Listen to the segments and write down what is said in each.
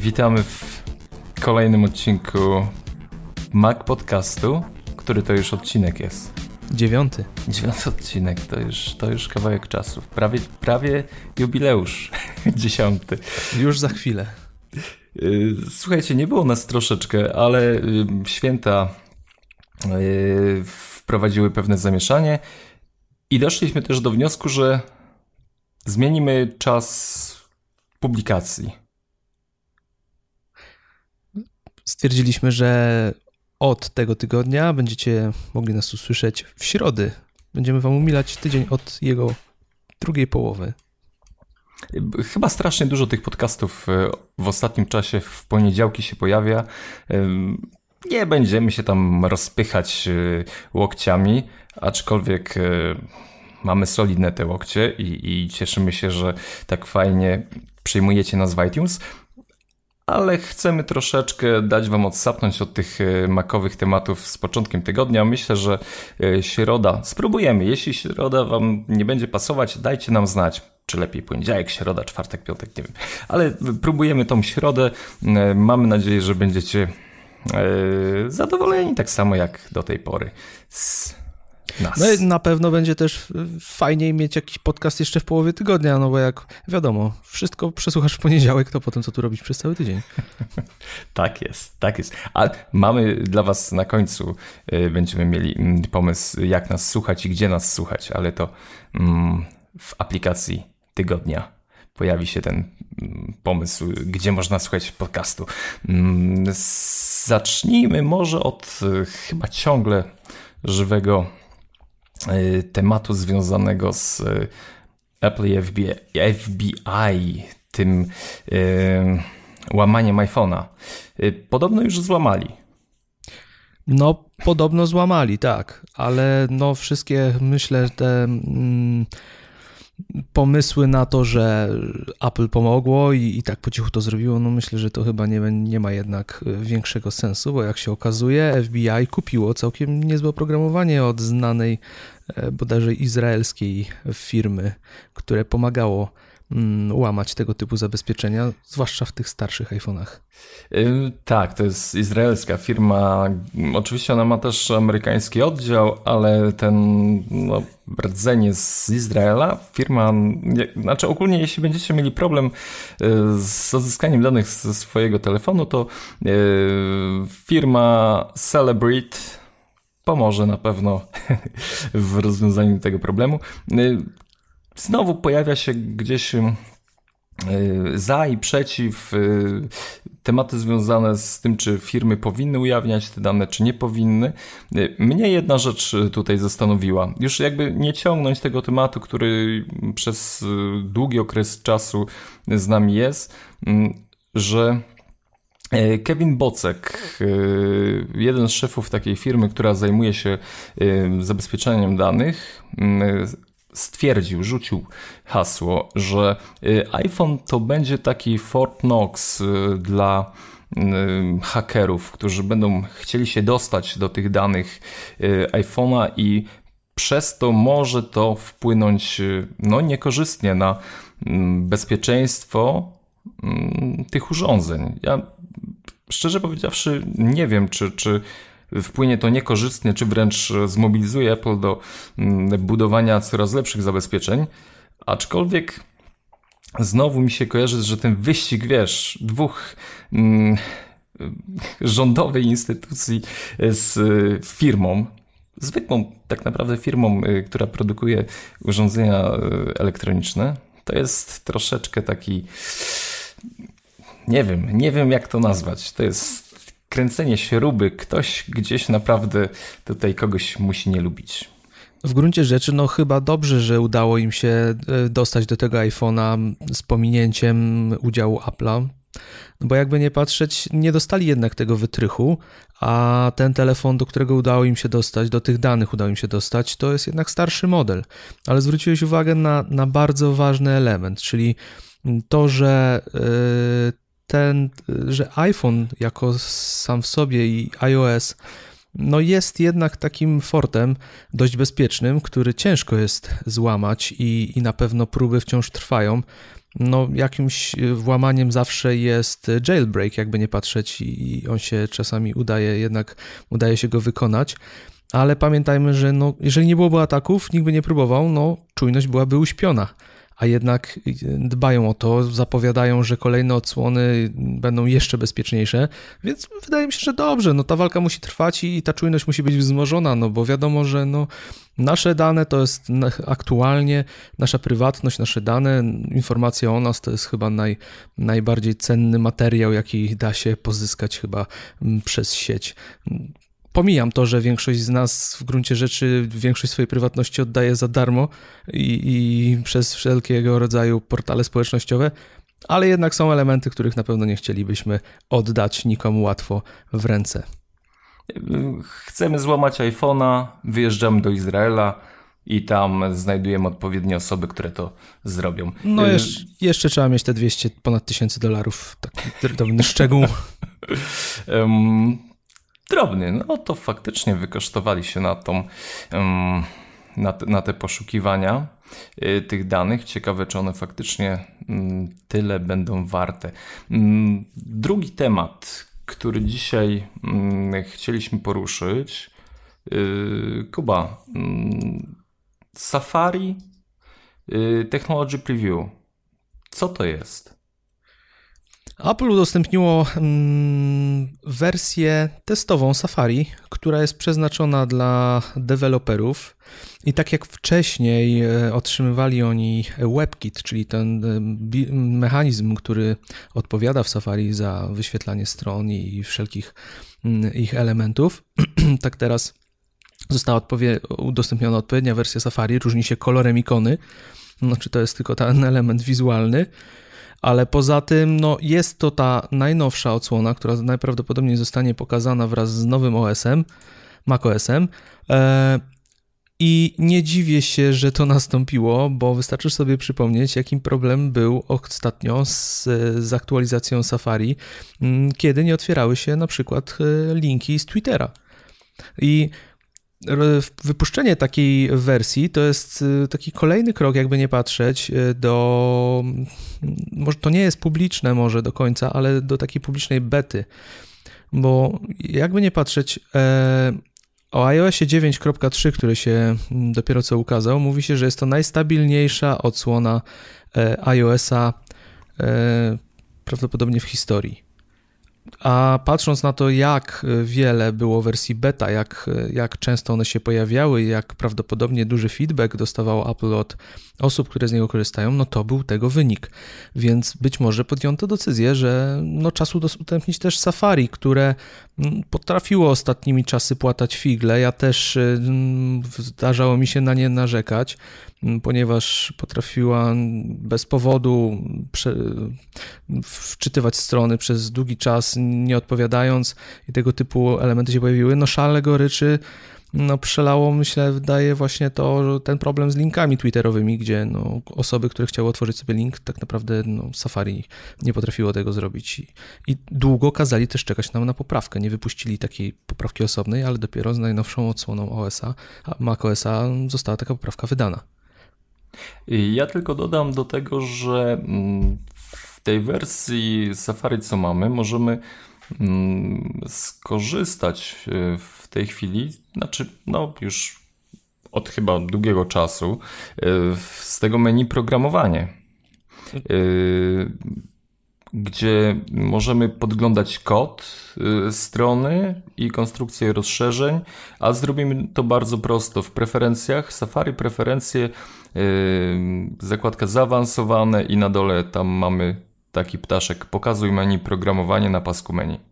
Witamy w kolejnym odcinku Mac Podcastu, który to już odcinek jest. Dziewiąty. Dziewiąty odcinek, to już, to już kawałek czasu. Prawie, prawie jubileusz. Dziesiąty. Już za chwilę. Y, słuchajcie, nie było nas troszeczkę, ale y, święta y, wprowadziły pewne zamieszanie i doszliśmy też do wniosku, że zmienimy czas publikacji. Stwierdziliśmy, że od tego tygodnia będziecie mogli nas usłyszeć w środy. Będziemy wam umilać tydzień od jego drugiej połowy. Chyba strasznie dużo tych podcastów e, w ostatnim czasie w poniedziałki się pojawia. Nie będziemy się tam rozpychać e, łokciami, aczkolwiek e, mamy solidne te łokcie i, i cieszymy się, że tak fajnie przyjmujecie nas w iTunes ale chcemy troszeczkę dać Wam odsapnąć od tych makowych tematów z początkiem tygodnia. Myślę, że środa, spróbujemy. Jeśli środa Wam nie będzie pasować, dajcie nam znać czy lepiej poniedziałek, środa, czwartek, piątek, nie wiem. Ale próbujemy tą środę. E, mamy nadzieję, że będziecie e, zadowoleni tak samo jak do tej pory nas. No i na pewno będzie też fajniej mieć jakiś podcast jeszcze w połowie tygodnia, no bo jak wiadomo, wszystko przesłuchasz w poniedziałek, to potem co tu robić przez cały tydzień. tak jest, tak jest. A mamy dla was na końcu, e, będziemy mieli mm, pomysł jak nas słuchać i gdzie nas słuchać, ale to mm, w aplikacji tygodnia pojawi się ten mm, pomysł, gdzie można słuchać podcastu. Zacznijmy może od e, chyba ciągle żywego tematu związanego z e, Apple i FBI, tym łamaniem iPhone'a. Podobno już złamali. No, podobno złamali, tak, ale no wszystkie, myślę, te mm, pomysły na to, że Apple pomogło i, i, tak po cichu to zrobiło, no myślę, że to chyba nie, nie ma jednak e, większego sensu, bo jak się okazuje, FBI kupiło całkiem niezłe oprogramowanie od znanej e, bodajże izraelskiej firmy, które pomagało łamać tego typu zabezpieczenia, zwłaszcza w tych starszych iPhone'ach. Tak, to jest izraelska firma. Oczywiście ona ma też amerykański oddział, ale ten no, rdzenie z Izraela, firma, znaczy ogólnie jeśli będziecie mieli problem y, z odzyskaniem danych ze swojego telefonu, to y, firma Celebrate pomoże na pewno w rozwiązaniu tego problemu. Znowu pojawia się gdzieś y, za i przeciw y, tematy związane z tym, czy firmy powinny ujawniać te dane, czy nie powinny. Y, mnie jedna rzecz tutaj zastanowiła. Już jakby nie ciągnąć tego tematu, który przez długi okres czasu z nami jest, że Kevin Bocek, jeden z szefów takiej firmy, która zajmuje się zabezpieczeniem danych, stwierdził, rzucił hasło, że y, iPhone to będzie taki Fort Knox y, dla y, hakerów, którzy będą chcieli się dostać do tych danych iPhone'a i przez to może to wpłynąć no, niekorzystnie na mm, bezpieczeństwo mm, tych urządzeń. Ja szczerze powiedziawszy nie wiem, czy, czy wpłynie to niekorzystnie, czy wręcz zmobilizuje Apple do mm, budowania coraz lepszych zabezpieczeń. Aczkolwiek znowu mi się kojarzy, że ten wyścig, wiesz, dwóch mm, rządowej instytucji z firmą, zwykłą tak naprawdę firmą, y, która produkuje urządzenia y, elektroniczne, to jest troszeczkę taki nie wiem, nie wiem jak to nazwać. To jest kręcenie śruby, ktoś gdzieś naprawdę tutaj kogoś musi nie lubić. W gruncie rzeczy, no chyba dobrze, że udało im się e, dostać do tego iPhone'a z pominięciem udziału Apple'a, bo jakby nie patrzeć, nie dostali jednak tego wytrychu, a ten telefon, do którego udało im się dostać, do tych danych udało im się dostać, to jest jednak starszy model. Ale zwróciłeś uwagę na, na bardzo ważny element, czyli to, że yy, ten, że iPhone jako sam w sobie i iOS no jest jednak takim fortem dość bezpiecznym, który ciężko jest złamać i, i na pewno próby wciąż trwają. no jakimś włamaniem zawsze jest jailbreak, jakby nie patrzeć i on się czasami udaje, jednak udaje się go wykonać. Ale pamiętajmy, że no, jeżeli nie byłoby ataków, nikt by nie próbował, no czujność byłaby uśpiona a jednak dbają o to, zapowiadają, że kolejne odsłony będą jeszcze bezpieczniejsze, więc wydaje mi się, że dobrze, no ta walka musi trwać i ta czujność musi być wzmożona, no bo wiadomo, że no nasze dane to jest aktualnie nasza prywatność, nasze dane, informacje o nas to jest chyba naj, najbardziej cenny materiał, jaki da się pozyskać chyba mm, przez sieć. Pomijam to, że większość z nas w gruncie rzeczy większość swojej prywatności oddaje za darmo i, i przez wszelkiego rodzaju portale społecznościowe, ale jednak są elementy, których na pewno nie chcielibyśmy oddać nikomu łatwo w ręce. Chcemy złamać iPhone'a, wyjeżdżamy do Izraela i tam znajdujemy odpowiednie osoby, które to zrobią. No y, jeszcze, jeszcze trzeba mieć te 200 ponad tysięcy dolarów, taki drobny szczegół. um, drobny. No to faktycznie wykosztowali się na tą, na te, na te poszukiwania y, tych danych. Ciekawe, czy one faktycznie mm, tyle będą warte. Mm, drugi temat, który dzisiaj mm, chcieliśmy poruszyć, y, Kuba, Safari y, Technology Preview. Co to jest? Apple udostępniło mm, wersję testową Safari, która jest przeznaczona dla deweloperów. I tak jak wcześniej e, otrzymywali oni WebKit, czyli ten e, mechanizm, który odpowiada w Safari za wyświetlanie stron i wszelkich mm, ich elementów, tak teraz została udostępniona odpowiednia wersja Safari. Różni się kolorem ikony, no, czy to jest tylko ten element wizualny ale poza tym no, jest to ta najnowsza odsłona, która najprawdopodobniej zostanie pokazana wraz z nowym OS-em, macOS-em. E, I nie dziwię się, że to nastąpiło, bo wystarczy sobie przypomnieć, jakim problem był ostatnio z, z aktualizacją Safari, kiedy nie otwierały się na przykład e, linki z Twittera. I wypuszczenie takiej wersji to jest y, taki kolejny krok, jakby nie patrzeć, y, do. Może to nie jest publiczne, może do końca, ale do takiej publicznej bety. Bo jakby nie patrzeć, e, o iOSie 9.3, który się dopiero co ukazał, mówi się, że jest to najstabilniejsza odsłona e, iOSa e, prawdopodobnie w historii. A patrząc na to, jak wiele było wersji beta, jak, jak często one się pojawiały, jak prawdopodobnie duży feedback dostawał Apple od osób, które z niego korzystają, no to był tego wynik. Więc być może podjęto decyzję, że no czas udostępnić też Safari, które mm, potrafiło ostatnimi czasy płatać figle. Ja też mm, zdarzało mi się na nie narzekać, ponieważ potrafiła bez powodu wczytywać strony przez długi czas, nie odpowiadając i tego typu elementy się pojawiły. No szale goryczy no, przelało, myślę, wydaje właśnie to, ten problem z linkami twitterowymi, gdzie no, osoby, które chciały otworzyć sobie link, tak naprawdę no, Safari nie potrafiło tego zrobić. I, I, długo kazali też czekać nam na poprawkę. Nie wypuścili takiej poprawki osobnej, ale dopiero z najnowszą odsłoną OSa, macOSa została taka poprawka wydana. Ja tylko dodam do tego, że mm, w tej wersji Safari, co mamy, możemy mm, skorzystać w tej chwili, znaczy no już od chyba długiego czasu, y, z tego menu programowanie, y, gdzie możemy podglądać kod y, strony i konstrukcję rozszerzeń, a zrobimy to bardzo prosto w preferencjach, Safari preferencje, zakładka zaawansowane i na dole tam mamy taki ptaszek pokazuj menu programowanie na pasku menu.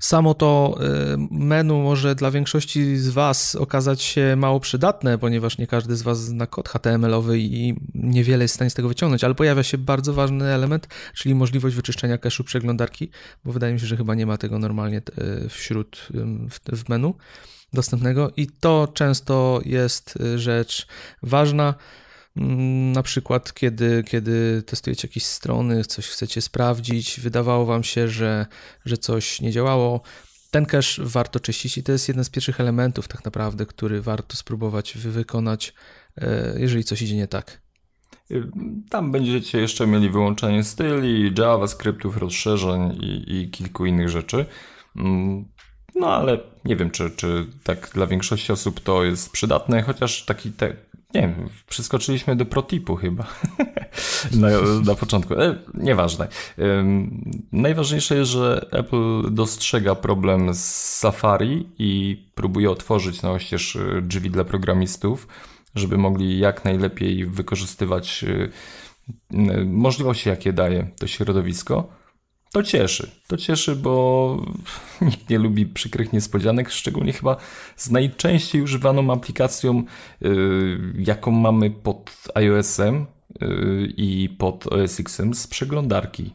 Samo to y, menu może dla większości z Was okazać się mało przydatne, ponieważ nie każdy z Was zna kod HTML-owy i niewiele jest w stanie z tego wyciągnąć, ale pojawia się bardzo ważny element, czyli możliwość wyczyszczenia cache'u przeglądarki, bo wydaje mi się, że chyba nie ma tego normalnie y, wśród w menu dostępnego i to często jest y, rzecz ważna. Mm, na przykład, kiedy, kiedy testujecie jakieś strony, coś chcecie sprawdzić, wydawało Wam się, że, że coś nie działało, ten cache warto czyścić i to jest jeden z pierwszych elementów, tak naprawdę, który warto spróbować wykonać, e, jeżeli coś idzie nie tak. Tam będziecie jeszcze mieli wyłączenie styli, JavaScriptów, rozszerzeń i, i kilku innych rzeczy. No ale nie wiem, czy, czy tak dla większości osób to jest przydatne, chociaż taki te, nie wiem, przeskoczyliśmy do protipu chyba na, na początku. E, nieważne. najważniejsze jest, że Apple dostrzega problem z Safari i próbuje otworzyć na oścież e, drzwi dla programistów, żeby mogli jak najlepiej wykorzystywać e, możliwości, jakie daje to środowisko. To cieszy. To cieszy, bo nikt nie lubi przykrych niespodzianek, szczególnie chyba z najczęściej używaną aplikacją, yy, jaką mamy pod iOS-em yy, i pod OS X-em z przeglądarki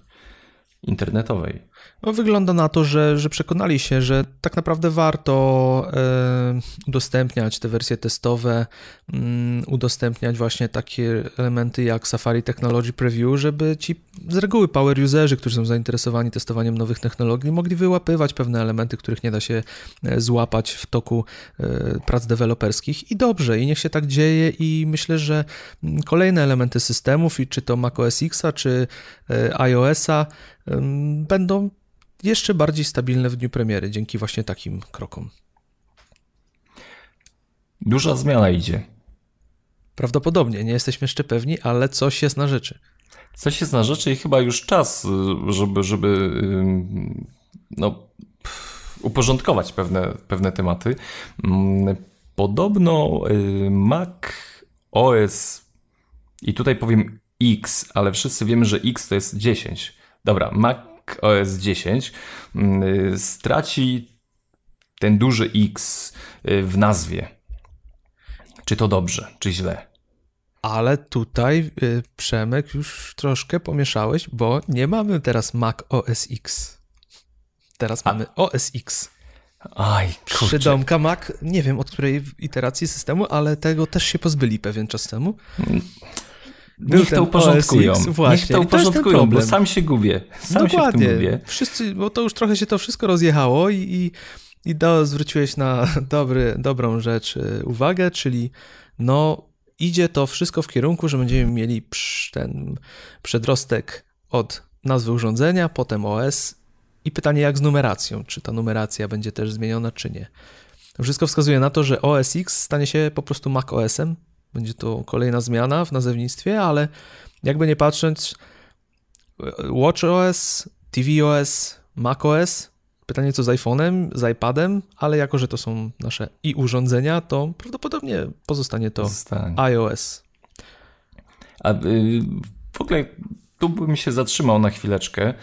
internetowej. No, wygląda na to, że, że przekonali się, że tak naprawdę warto e, udostępniać te wersje testowe, mm, udostępniać właśnie takie elementy jak Safari Technology Preview, żeby ci z reguły power userzy, którzy są zainteresowani testowaniem nowych technologii, mogli wyłapywać pewne elementy, których nie da się e, złapać w toku e, prac deweloperskich. I dobrze, i niech się tak dzieje i myślę, że mm, kolejne elementy systemów, i czy to macOS X-a, czy iOS-a, będą jeszcze bardziej stabilne w dniu premiery dzięki właśnie takim krokom. Duża zmiana idzie. Prawdopodobnie, nie jesteśmy jeszcze pewni, ale coś jest na rzeczy. Coś jest na rzeczy i chyba już czas, żeby, żeby no, uporządkować pewne, pewne tematy. Mm, podobno y, Mac OS i tutaj powiem X, ale wszyscy wiemy, że X to jest 10. Dobra, Mac OS 10 mm, straci ten duży X y, w nazwie. Czy to dobrze, czy źle? Ale tutaj, y, Przemek, już troszkę pomieszałeś, bo nie mamy teraz Mac OS X. Teraz A. mamy OS X. Aj, kurczę. Przydomka Mac, nie wiem od której iteracji systemu, ale tego też się pozbyli pewien czas temu. Mm. Niech to uporządkują. właśnie. Niech to uporządkują, bo sam się gubię. Sam Dokładnie. się w tym gubię. Wszyscy, bo to już trochę się to wszystko rozjechało i, i, i do, zwróciłeś na dobry, dobrą rzecz y, uwagę, czyli no idzie to wszystko w kierunku, że będziemy mieli ten przedrostek od nazwy urządzenia, potem OS i pytanie jak z numeracją, czy ta numeracja będzie też zmieniona, czy nie. Wszystko wskazuje na to, że OS X stanie się po prostu Mac OS-em, będzie to kolejna zmiana w nazewnictwie, ale jakby nie patrzeć, WatchOS, tvOS, macOS, pytanie co z iPhone'em, z iPadem, ale jako, że to są nasze i urządzenia, to prawdopodobnie pozostanie to iOS. A y, w ogóle tu bym się zatrzymał na chwileczkę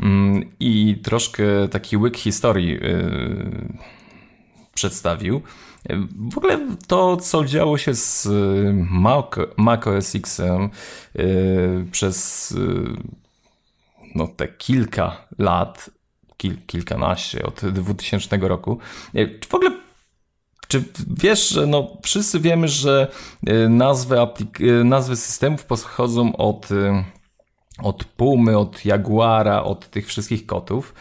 mm, i troszkę taki łyk historii y, przedstawił. W ogóle to, co działo się z y, Mac, Mac OS Xem yy, przez yy, no, te kilka lat, kil, kilkanaście od 2000 roku, w ogóle czy wiesz, że no, wszyscy wiemy, że y, nazwy, y, nazwy systemów pochodzą od, od Pumy, od Jaguara, od tych wszystkich kotów,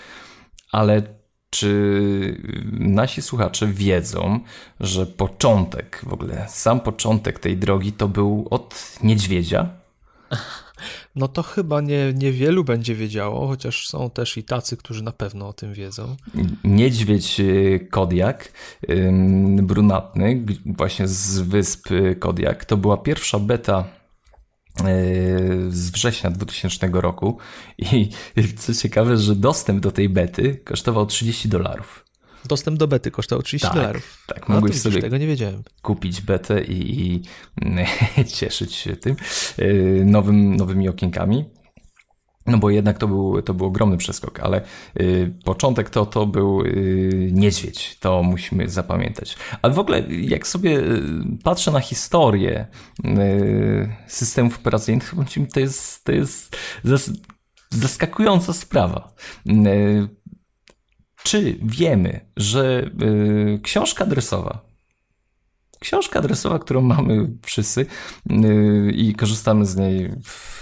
ale czy nasi słuchacze wiedzą, że początek, w ogóle sam początek tej drogi to był od niedźwiedzia? No to chyba nie, niewielu będzie wiedziało, chociaż są też i tacy, którzy na pewno o tym wiedzą. Niedźwiedź y, Kodiak, brunatny, właśnie z wysp Kodiak, to była pierwsza beta z września 2000 roku i co ciekawe, że dostęp do tej bety kosztował 30 dolarów. Dostęp do bety kosztował 30 tak, dolarów. Tak, no, mogłeś sobie tego nie wiedziałem. kupić betę i, i cieszyć się tym y, nowym, nowymi okienkami. No bo jednak to był, to był ogromny przeskok, ale y, początek to, to był y, niedźwiedź, to musimy zapamiętać. Ale w ogóle jak sobie y, patrzę na historię y, systemów operacyjnych, to jest, to jest zaskakująca sprawa. Y, czy wiemy, że y, książka adresowa książka adresowa, którą mamy wszyscy yy, i korzystamy z niej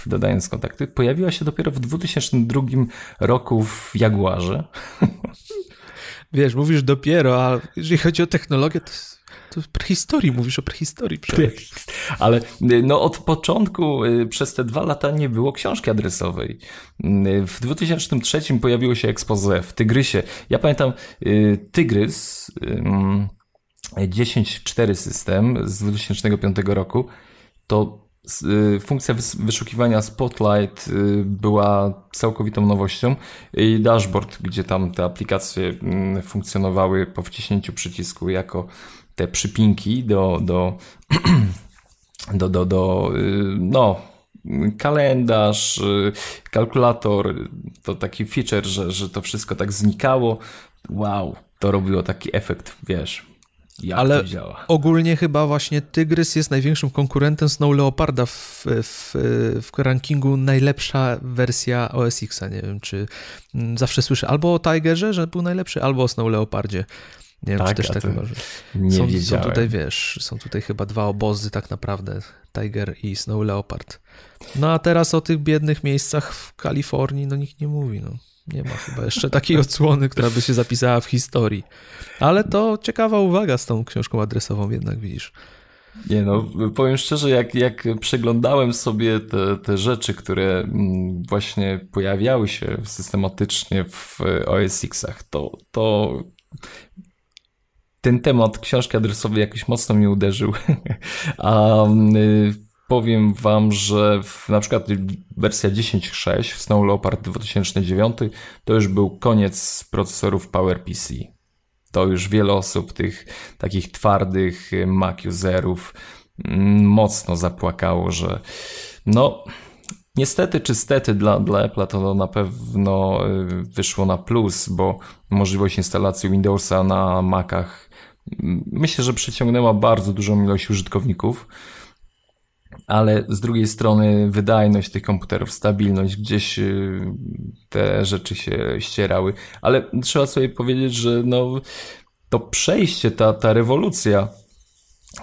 dodając kontakty, pojawiła się dopiero w 2002 roku w Jaguarze. Wiesz, mówisz dopiero, a jeżeli chodzi o technologię, to To prehistorii, mówisz o prehistorii. Ale no od początku y, przez te dwa lata nie było książki adresowej. W 2003 pojawiło się expose w Tygrysie. Ja pamiętam Tygrys 10.4 system z 2005 roku. To funkcja wyszukiwania Spotlight była całkowitą nowością i dashboard, gdzie tam te aplikacje mm, funkcjonowały po wciśnięciu przycisku jako te przypinki do, do, do, do, do no, kalendarz, kalkulator, to taki feature, że, że to wszystko tak znikało. Wow, to robiło taki efekt, wiesz, jak Ale ogólnie chyba właśnie Tygrys jest największym konkurentem Snow Leoparda w, w, w rankingu najlepsza wersja OS Xa. Nie wiem, czy mm, zawsze słyszę albo o Tigerze, że był najlepszy, albo o Snow Leopardzie. Nie wiem, tak, czy też tak uważasz. Nie są, wiedziałem. Są tutaj, wiesz, są tutaj chyba dwa obozy tak naprawdę, Tiger i Snow Leopard. No a teraz o tych biednych miejscach w Kalifornii, no nikt nie mówi, no. Nie ma chyba jeszcze takiej odsłony, która by się zapisała w historii. Ale to ciekawa uwaga z tą książką adresową jednak, widzisz. Nie no, powiem szczerze, jak, jak przeglądałem sobie te, te rzeczy, które mm, właśnie pojawiały się systematycznie w OS X-ach, to, to ten temat książki adresowej jakoś mocno mnie uderzył. A y, powiem wam, że w, na przykład wersja 10.6 w Snow Leopard 2009 to już był koniec procesorów PowerPC. To już wiele osób, tych takich twardych Mac userów, mm, mocno zapłakało, że no, niestety czy stety dla, dla Apple'a to na pewno y, wyszło na plus, bo możliwość instalacji Windowsa na Macach myślę, że przyciągnęła bardzo dużą ilość użytkowników, ale z drugiej strony wydajność tych komputerów, stabilność, gdzieś y, te rzeczy się ścierały. Ale trzeba sobie powiedzieć, że no, to przejście, ta, ta rewolucja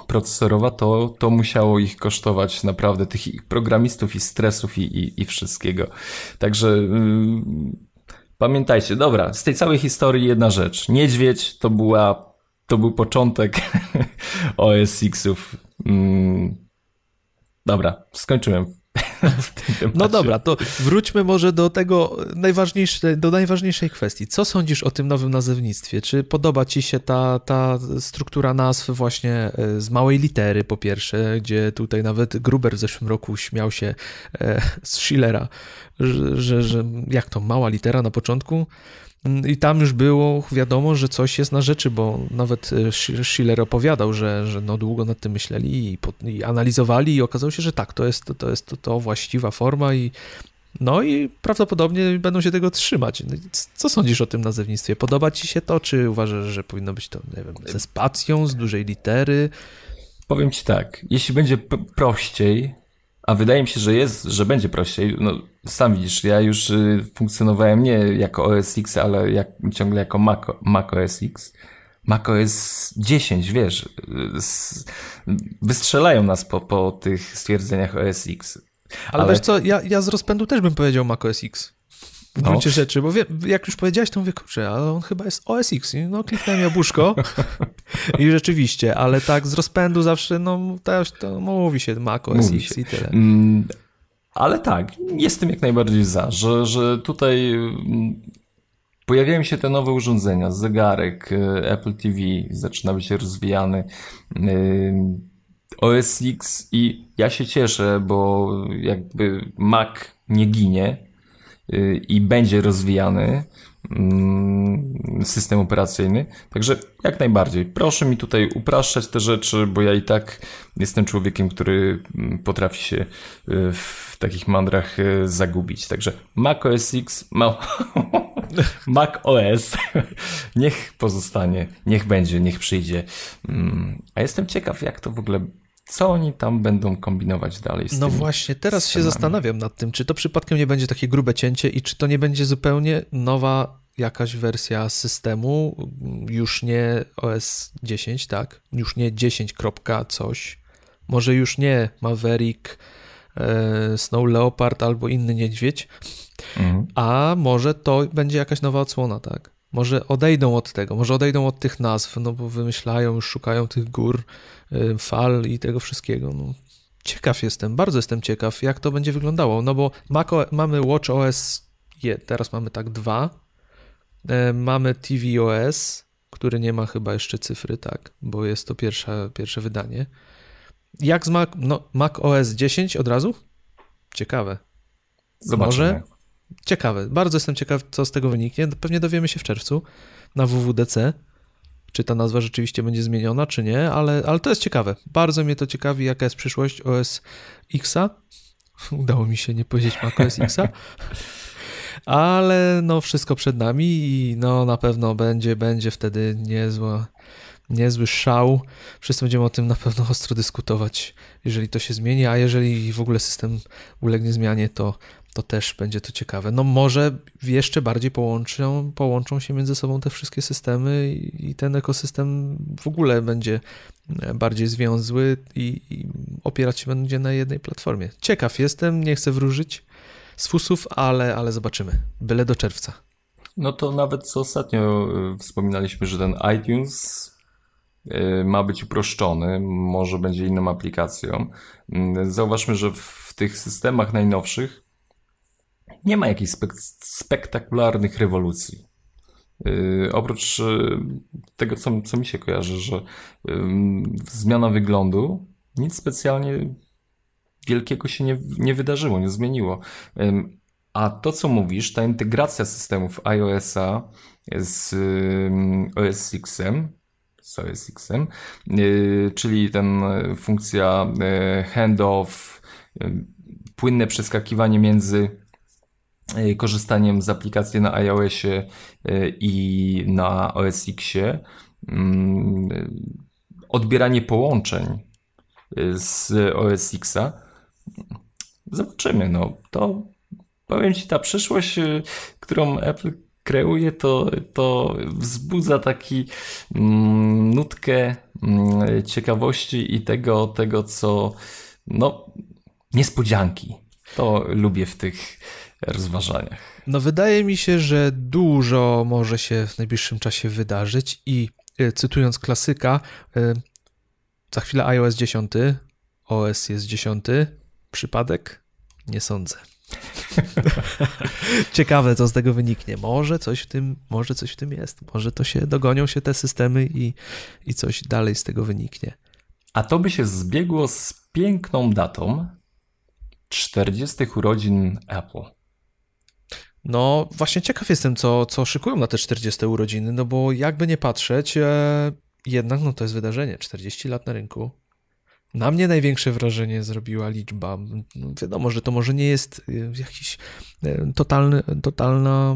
procesorowa, to, to musiało ich kosztować naprawdę tych programistów i stresów i, i, i wszystkiego. Także yy, pamiętajcie, dobra, z tej całej historii jedna rzecz. Niedźwiedź to była to był początek OS X-ów. Mm. Dobra, skończyłem. No dobra, to wróćmy może do tego najważniejszej, do najważniejszej kwestii. Co sądzisz o tym nowym nazewnictwie? Czy podoba ci się ta, ta struktura nazw właśnie e, z małej litery po pierwsze, gdzie tutaj nawet Gruber w zeszłym roku śmiał się e, z Schillera, że, że, że jak to mała litera na początku? I tam już było wiadomo, że coś jest na rzeczy, bo nawet e, Schiller opowiadał, że, że no długo nad tym myśleli i, i analizowali i okazało się, że tak, to jest, to jest to, to właściwa forma i no i prawdopodobnie będą się tego trzymać. No co sądzisz o tym nazewnictwie? Podoba ci się to, czy uważasz, że powinno być to, nie wiem, ze spacją, z dużej litery? Powiem ci tak, jeśli będzie prościej, a wydaje mi się, że jest, że będzie prościej. No, sam widzisz, ja już y, funkcjonowałem nie jako OS X, ale jak, ciągle jako Mac, Mac OS X. Mac OS 10, wiesz, y, wystrzelają nas po, po tych stwierdzeniach OS X. Ale, ale wiesz co, ja, ja z rozpędu też bym powiedział Mac OS X w no. gruncie rzeczy, bo wie, jak już powiedziałeś, to mówię, kurczę, ale on chyba jest OS X. No, kliknąłem jabłuszko i rzeczywiście, ale tak z rozpędu zawsze, no, to, to mówi się Mac OS mówi X się. i tyle. Mm, ale tak, jestem jak najbardziej za, że, że tutaj mm, pojawiają się te nowe urządzenia, zegarek, y, Apple TV zaczyna być rozwijany, y, OS X i ja się cieszę, bo jakby Mac nie ginie, Y, i będzie rozwijany system operacyjny. Także jak najbardziej. Proszę mi tutaj upraszczać te rzeczy, bo ja i tak jestem człowiekiem, który mm, potrafi się y, w takich mandrach y, zagubić. Także Mac OS X, ma... Mac OS, niech pozostanie, niech będzie, niech przyjdzie. Mm, a jestem ciekaw, jak to w ogóle co oni tam będą kombinować dalej z No właśnie, teraz scenami. się zastanawiam nad tym, czy to przypadkiem nie będzie takie grube cięcie i czy to nie będzie zupełnie nowa jakaś wersja systemu, już nie OS 10, tak? Już nie 10. coś. Może już nie Maverick, e, Snow Leopard albo inny niedźwiedź, mhm. a może to będzie jakaś nowa odsłona, tak? Może odejdą od tego, może odejdą od tych nazw, no bo wymyślają, już szukają tych gór, y, fal i tego wszystkiego. No, ciekaw jestem, bardzo jestem ciekaw, jak to będzie wyglądało. No bo Mac, mamy Watch OS, je, teraz mamy tak dwa, e, mamy tvOS, który nie ma chyba jeszcze cyfry, tak, bo jest to pierwsza, pierwsze wydanie. Jak z Mac, no, Mac OS 10 od razu? Ciekawe. Zobaczymy. Może? Ciekawe. Bardzo jestem ciekaw, co z tego wyniknie. Pewnie dowiemy się w czerwcu na WWDC, czy ta nazwa rzeczywiście będzie zmieniona, czy nie, ale, ale to jest ciekawe. Bardzo mnie to ciekawi, jaka jest przyszłość OS Xa. Udało mi się nie powiedzieć Mac OS Xa. ale no wszystko przed nami i no na pewno będzie, będzie wtedy niezła, niezły szał. Wszyscy będziemy o tym na pewno ostro dyskutować, jeżeli to się zmieni, a jeżeli w ogóle system ulegnie zmianie, to, to też będzie to ciekawe. No może jeszcze bardziej połączą, połączą się między sobą te wszystkie systemy i, ten ekosystem w ogóle będzie bardziej związły i, i opierać się będzie na jednej platformie. Ciekaw jestem, nie chcę wróżyć z fusów, ale, ale zobaczymy. Byle do czerwca. No to nawet co ostatnio y, wspominaliśmy, że ten iTunes y, ma być uproszczony, może będzie inną aplikacją. Mm, zauważmy, że w tych systemach najnowszych nie ma jakichś spek spektakularnych rewolucji. Yy, oprócz yy, tego, co, co mi się kojarzy, że yy, zmiana wyglądu, nic specjalnie wielkiego się nie, nie wydarzyło, nie zmieniło. A to, co mówisz, ta integracja systemów iOS-a z OS X-em, z OS X-em, czyli ten funkcja handoff, płynne przeskakiwanie między korzystaniem z aplikacji na iOSie i na OS Xie, odbieranie połączeń z OS Xa, Zobaczymy, no to powiem Ci, ta przyszłość, y, którą Apple kreuje, to, to wzbudza taki mm, nutkę mm, ciekawości i tego, tego, co no, niespodzianki. To lubię w tych rozważaniach. No wydaje mi się, że dużo może się w najbliższym czasie wydarzyć i y, cytując klasyka, y, za chwilę iOS 10, OS jest 10, Przypadek? Nie sądzę. Ciekawe, co z tego wyniknie. Może coś w tym, może coś w tym jest. Może to się dogonią się te systemy i, i coś dalej z tego wyniknie. A to by się zbiegło z piękną datą 40 urodzin Apple. No, właśnie ciekaw jestem, co, co szykują na te 40 urodziny, no bo jakby nie patrzeć, e, jednak no to jest wydarzenie. 40 lat na rynku. Na mnie największe wrażenie zrobiła liczba. No wiadomo, że to może nie jest y, jakiś y, totalny, totalna,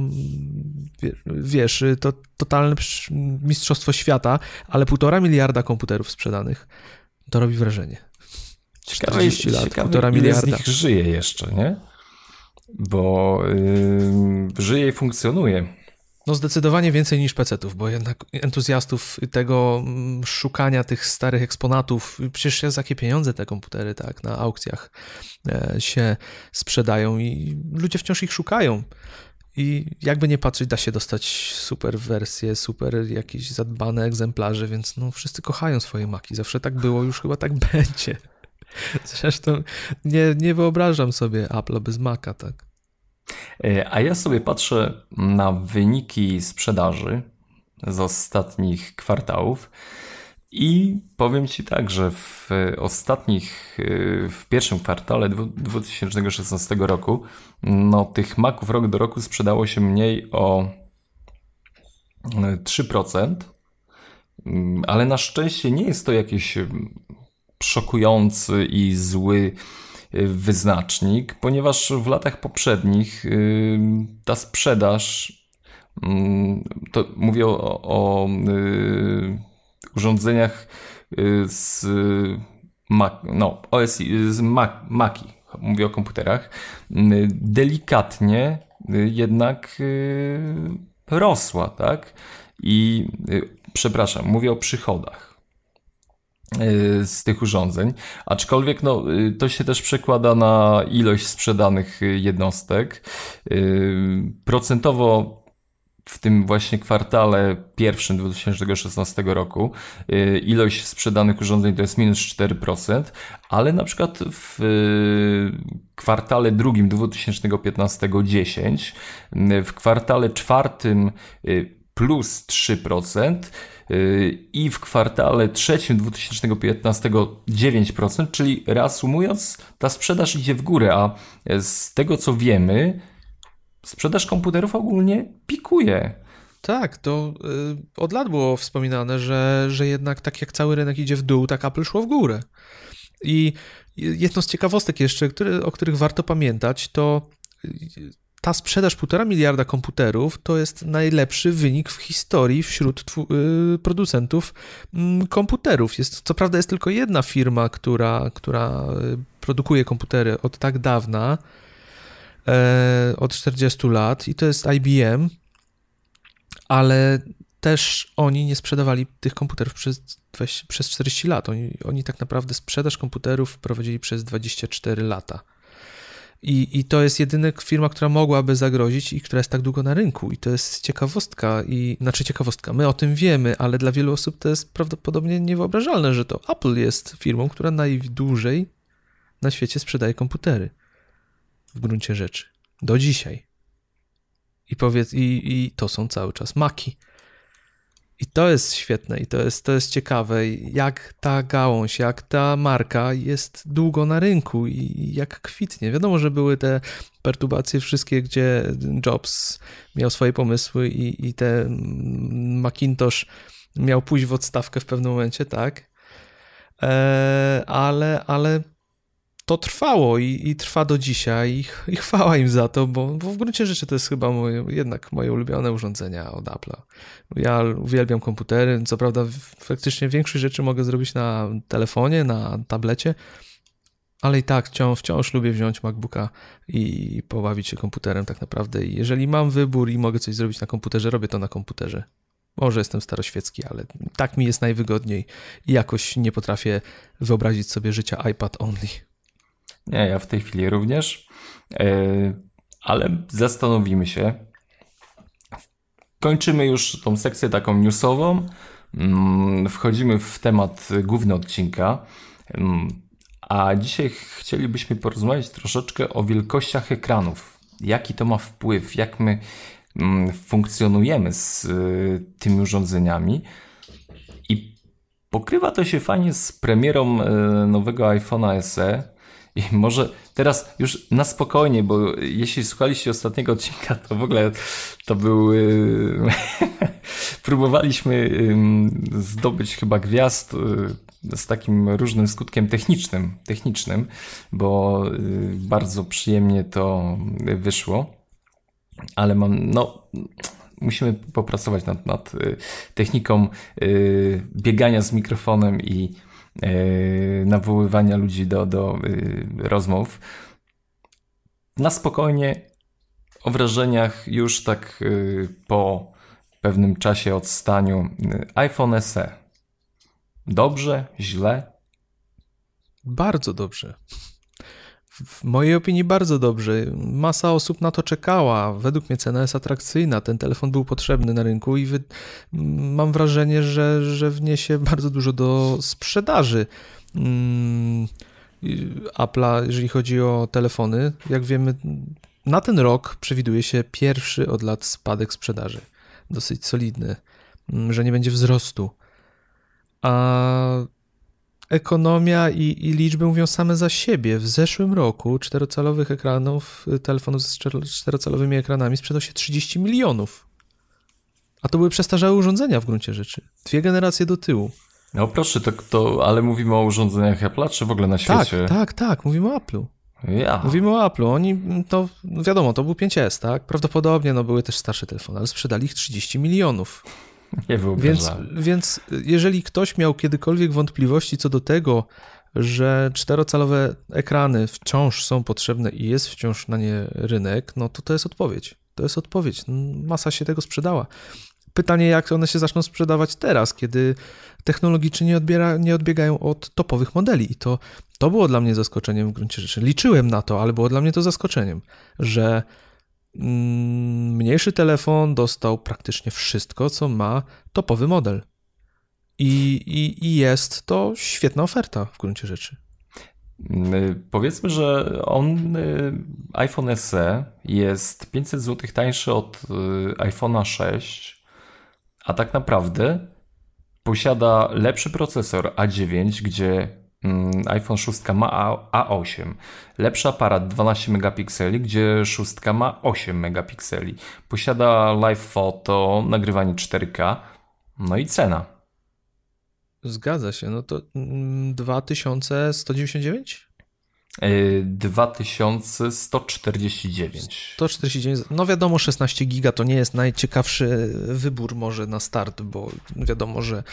wiesz, to totalne mistrzostwo świata, ale półtora miliarda komputerów sprzedanych, to robi wrażenie. Ciekawe, 40 lat, ciekawe, półtora miliarda. z nich żyje jeszcze, nie? Bo yy, żyje i funkcjonuje. No zdecydowanie więcej niż pecetów, bo jednak entuzjastów tego mm, szukania tych starych eksponatów, przecież za jakie pieniądze te komputery tak na aukcjach e, się sprzedają i ludzie wciąż ich szukają. I jakby nie patrzeć, da się dostać super wersje, super jakieś zadbane egzemplarze, więc no wszyscy kochają swoje maki. Zawsze tak było, już chyba tak będzie. Zresztą nie, nie wyobrażam sobie Apple bez Maca, tak. E, a ja sobie patrzę na wyniki sprzedaży z ostatnich kwartałów i powiem Ci tak, że w ostatnich, e, w pierwszym kwartale 2016 roku, no tych maków rok do roku sprzedało się mniej o 3%, mm, ale na szczęście nie jest to jakiś szokujący i zły wyznacznik, ponieważ w latach poprzednich y, ta sprzedaż, mm, to mówię o, o y, urządzeniach y, z Mac, no, OS, z Mac, Maci, mówię o komputerach, delikatnie jednak rosła, tak? I przepraszam, mówię o przychodach. Y, z tych urządzeń, aczkolwiek no, y, to się też przekłada na ilość sprzedanych jednostek. Y, procentowo w tym właśnie kwartale pierwszym 2016 roku ilość sprzedanych urządzeń to jest minus 4%, ale na przykład w kwartale drugim 2015 10, y, w kwartale czwartym plus 3% i w kwartale trzecim 2015 9%, czyli reasumując, ta sprzedaż idzie w górę, a z tego co wiemy, sprzedaż komputerów ogólnie pikuje. Tak, to y, od lat było wspominane, że, że jednak tak jak cały rynek idzie w dół, tak Apple szło w górę. I jedną z ciekawostek jeszcze, które, o których warto pamiętać, to y, ta sprzedaż 1,5 miliarda komputerów to jest najlepszy wynik w historii wśród y, producentów mm, komputerów. Jest, co prawda jest tylko jedna firma, która, która y, produkuje komputery od tak dawna, E, od 40 lat i to jest IBM, ale też oni nie sprzedawali tych komputerów przez, 20, przez 40 lat. Oni, oni tak naprawdę sprzedaż komputerów prowadzili przez 24 lata. I, I to jest jedyna firma, która mogłaby zagrozić i która jest tak długo na rynku. I to jest ciekawostka, i znaczy ciekawostka. My o tym wiemy, ale dla wielu osób to jest prawdopodobnie niewyobrażalne, że to Apple jest firmą, która najdłużej na świecie sprzedaje komputery w gruncie rzeczy. Do dzisiaj. I powiedz, i, i to są cały czas maki. I to jest świetne i to jest, to jest ciekawe, jak ta gałąź, jak ta marka jest długo na rynku i jak kwitnie. Wiadomo, że były te perturbacje wszystkie, gdzie Jobs miał swoje pomysły i, i te Macintosh miał pójść w odstawkę w pewnym momencie, tak? E, ale, ale to trwało i, i, trwa do dzisiaj i, i chwała im za to, bo, bo w gruncie rzeczy to jest chyba moje, jednak moje ulubione urządzenia od Apple'a. Ja uwielbiam komputery, co prawda faktycznie większość rzeczy mogę zrobić na telefonie, na tablecie, ale i tak wciąż, wciąż lubię wziąć MacBooka i pobawić się komputerem tak naprawdę. I jeżeli mam wybór i mogę coś zrobić na komputerze, robię to na komputerze. Może jestem staroświecki, ale tak mi jest najwygodniej i jakoś nie potrafię wyobrazić sobie życia iPad only. Nie, ja w tej chwili również. E, ale zastanowimy się. Kończymy już tą sekcję taką newsową. Mm, wchodzimy w temat główny odcinka. Mm, a dzisiaj chcielibyśmy porozmawiać troszeczkę o wielkościach ekranów. Jaki to ma wpływ, jak my mm, funkcjonujemy z y, tymi urządzeniami. I pokrywa to się fajnie z premierą y, nowego iPhone'a SE, i może teraz już na spokojnie, bo jeśli słuchaliście ostatniego odcinka, to w ogóle to był. próbowaliśmy zdobyć chyba gwiazd y, z takim różnym skutkiem technicznym, technicznym, bo y, bardzo przyjemnie to wyszło. Ale mam, no, musimy popracować nad, nad y, techniką biegania z mikrofonem i nawoływania ludzi do, do e, rozmów. Na spokojnie o wrażeniach już tak e, po pewnym czasie odstaniu iPhone SE. Dobrze, źle? Bardzo dobrze. W mojej opinii bardzo dobrze. Masa osób na to czekała. Według mnie cena jest atrakcyjna. Ten telefon był potrzebny na rynku i wy... mam wrażenie, że, że wniesie bardzo dużo do sprzedaży. Hmm. Apple'a, jeżeli chodzi o telefony. Jak wiemy, na ten rok przewiduje się pierwszy od lat spadek sprzedaży. Dosyć solidny, mm, że nie będzie wzrostu. A ekonomia i, i, liczby mówią same za siebie. W zeszłym roku czterocalowych ekranów, telefonów z czterocalowymi ekranami sprzedał się 30 milionów. A to były przestarzałe urządzenia w gruncie rzeczy. Dwie generacje do tyłu. No proszę, to, to ale mówimy o urządzeniach Apple'a, czy w ogóle na tak, świecie? Tak, tak, tak, mówimy o Apple'u. Ja. Mówimy o Apple'u. Oni, to wiadomo, to był 5S, tak? Prawdopodobnie no, były też starsze telefony, ale sprzedali ich 30 milionów. Nie więc, więc jeżeli ktoś miał kiedykolwiek wątpliwości co do tego, że czterocalowe ekrany wciąż są potrzebne i jest wciąż na nie rynek, no to to jest odpowiedź. To jest odpowiedź. Masa się tego sprzedała. Pytanie, jak one się zaczną sprzedawać teraz, kiedy technologicznie nie, odbiera, nie odbiegają od topowych modeli. I to, to było dla mnie zaskoczeniem w gruncie rzeczy. Liczyłem na to, ale było dla mnie to zaskoczeniem, że mniejszy telefon dostał praktycznie wszystko, co ma topowy model. I, i, I, jest to świetna oferta w gruncie rzeczy. Mm, powiedzmy, że on, y, iPhone SE jest 500 zł tańszy od y, iPhone'a 6, a tak naprawdę posiada lepszy procesor A9, gdzie mm, iPhone 6 ma A8. Lepszy aparat 12 megapikseli, gdzie 6 ma 8 megapikseli. Posiada live photo, nagrywanie 4K, no i cena. Zgadza się, no to 2199? 2149. 149. No wiadomo, 16 giga to nie jest najciekawszy wybór może na start, bo wiadomo, że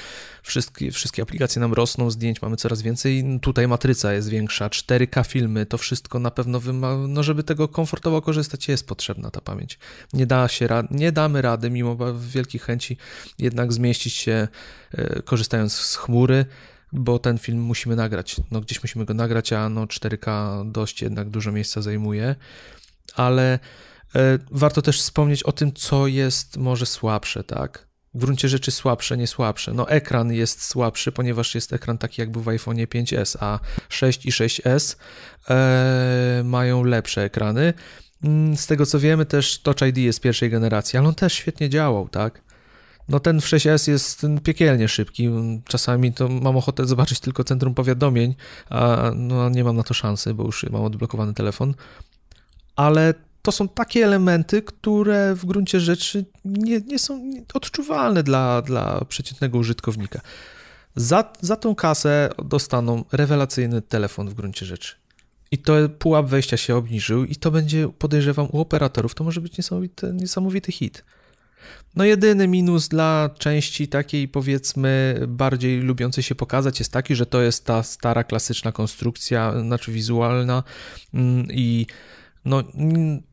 wszystkie, wszystkie aplikacje nam rosną, zdjęć mamy coraz więcej. Tutaj matryca jest większa, 4K filmy, to wszystko na pewno wymaga, no żeby tego komfortowo korzystać jest potrzebna ta pamięć. Nie da się, nie damy rady, mimo wielkich chęci jednak zmieścić się e, korzystając z chmury bo ten film musimy nagrać. No gdzieś musimy go nagrać, a no 4K dość jednak dużo miejsca zajmuje, ale e, warto też wspomnieć o tym, co jest może słabsze, tak? W gruncie rzeczy słabsze, nie słabsze. No ekran jest słabszy, ponieważ jest ekran taki jakby w iPhone 5S, a 6 i 6S e, mają lepsze ekrany. Mm, z tego co wiemy, też Touch ID jest pierwszej generacji, ale on też świetnie działał, tak? No ten w 6S jest piekielnie szybki. Czasami to mam ochotę zobaczyć tylko centrum powiadomień, a no, nie mam na to szansy, bo już mam odblokowany telefon. Ale to są takie elementy, które w gruncie rzeczy nie, nie są odczuwalne dla, dla przeciętnego użytkownika. Za, za tą kasę dostaną rewelacyjny telefon w gruncie rzeczy. I to pułap wejścia się obniżył i to będzie, podejrzewam, u operatorów, to może być niesamowity, niesamowity hit. No jedyny minus dla części takiej powiedzmy bardziej lubiącej się pokazać jest taki, że to jest ta stara klasyczna konstrukcja, znaczy wizualna mm, i no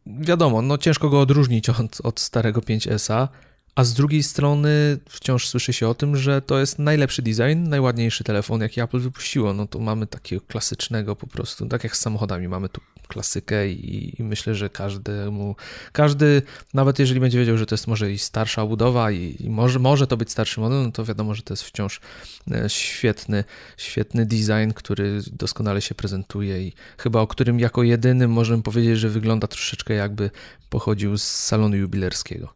wiadomo, no ciężko go odróżnić od, od starego 5S-a, a z drugiej strony wciąż słyszy się o tym, że to jest najlepszy design, najładniejszy telefon, jaki Apple wypuściło. No to mamy takiego klasycznego po prostu, tak jak z samochodami, mamy tu klasykę i, i myślę, że każdemu, każdy, nawet jeżeli będzie wiedział, że to jest może i starsza budowa i, i, może, może to być starszy model, no to wiadomo, że to jest wciąż e, świetny, świetny design, który doskonale się prezentuje i chyba o którym jako jedynym możemy powiedzieć, że wygląda troszeczkę jakby pochodził z salonu jubilerskiego.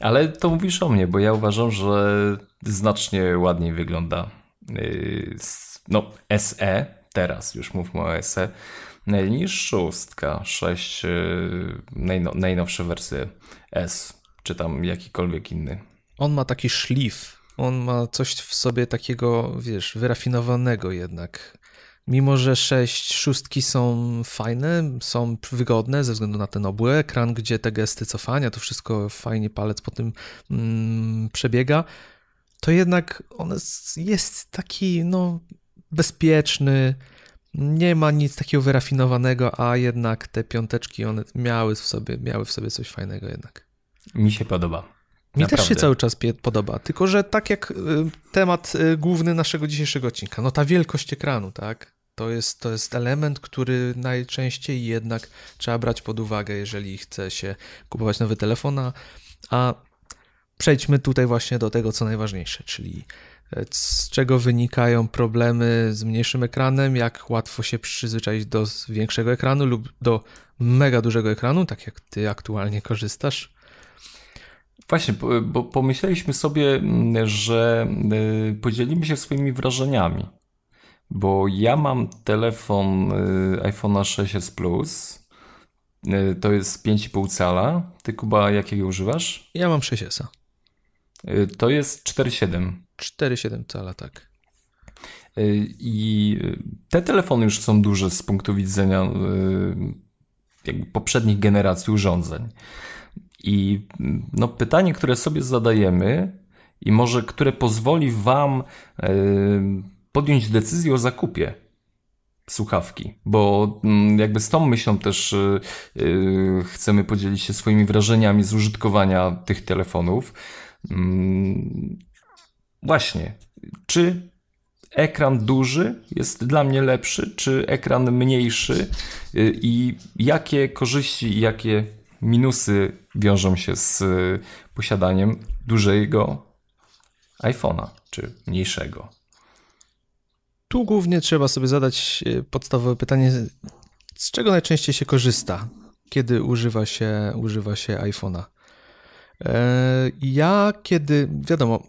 Ale to mówisz o mnie, bo ja uważam, że znacznie ładniej wygląda y, no SE, teraz już mówmy o SE, niż szóstka, 6, y, najno, najnowsze wersje S, czy tam jakikolwiek inny. On ma taki szlif, on ma coś w sobie takiego, wiesz, wyrafinowanego jednak. Mimo, że 6 szóstki są fajne, są wygodne ze względu na ten obły ekran, gdzie te gesty cofania, to wszystko fajnie palec po tym mm, przebiega, to jednak on jest taki, no, bezpieczny, nie ma nic takiego wyrafinowanego, a jednak te piąteczki, one miały w sobie, miały w sobie coś fajnego jednak. Mi się podoba. Mi Naprawdę. też się cały czas podoba, tylko że tak jak y, temat y, główny naszego dzisiejszego odcinka, no ta wielkość ekranu, tak? To jest, to jest element, który najczęściej jednak trzeba brać pod uwagę, jeżeli chce się kupować nowy telefon, a przejdźmy tutaj właśnie do tego, co najważniejsze, czyli z czego wynikają problemy z mniejszym ekranem, jak łatwo się przyzwyczaić do większego ekranu lub do mega dużego ekranu, tak jak ty aktualnie korzystasz. Właśnie, bo pomyśleliśmy sobie, że e, podzielimy się swoimi wrażeniami bo ja mam telefon y, iPhone 6s Plus. To jest 5,5 cala. Ty Kuba, jakiego używasz? Ja mam 6s. Y, to jest 4,7. 4,7 cala, tak. I te telefony już są duże z punktu widzenia jakby poprzednich generacji urządzeń. I no, pytanie, które sobie zadajemy, i może które pozwoli Wam podjąć decyzję o zakupie słuchawki, bo mm, jakby z tą myślą też chcemy podzielić się swoimi wrażeniami z użytkowania tych telefonów. Yy, właśnie, czy ekran duży jest dla mnie lepszy, czy ekran mniejszy yy, i jakie korzyści, jakie minusy wiążą się z posiadaniem dużego iPhone'a czy mniejszego? Tu głównie trzeba sobie zadać e, podstawowe pytanie, z czego najczęściej się korzysta, kiedy używa się, używa się iPhone'a. E, ja kiedy, wiadomo,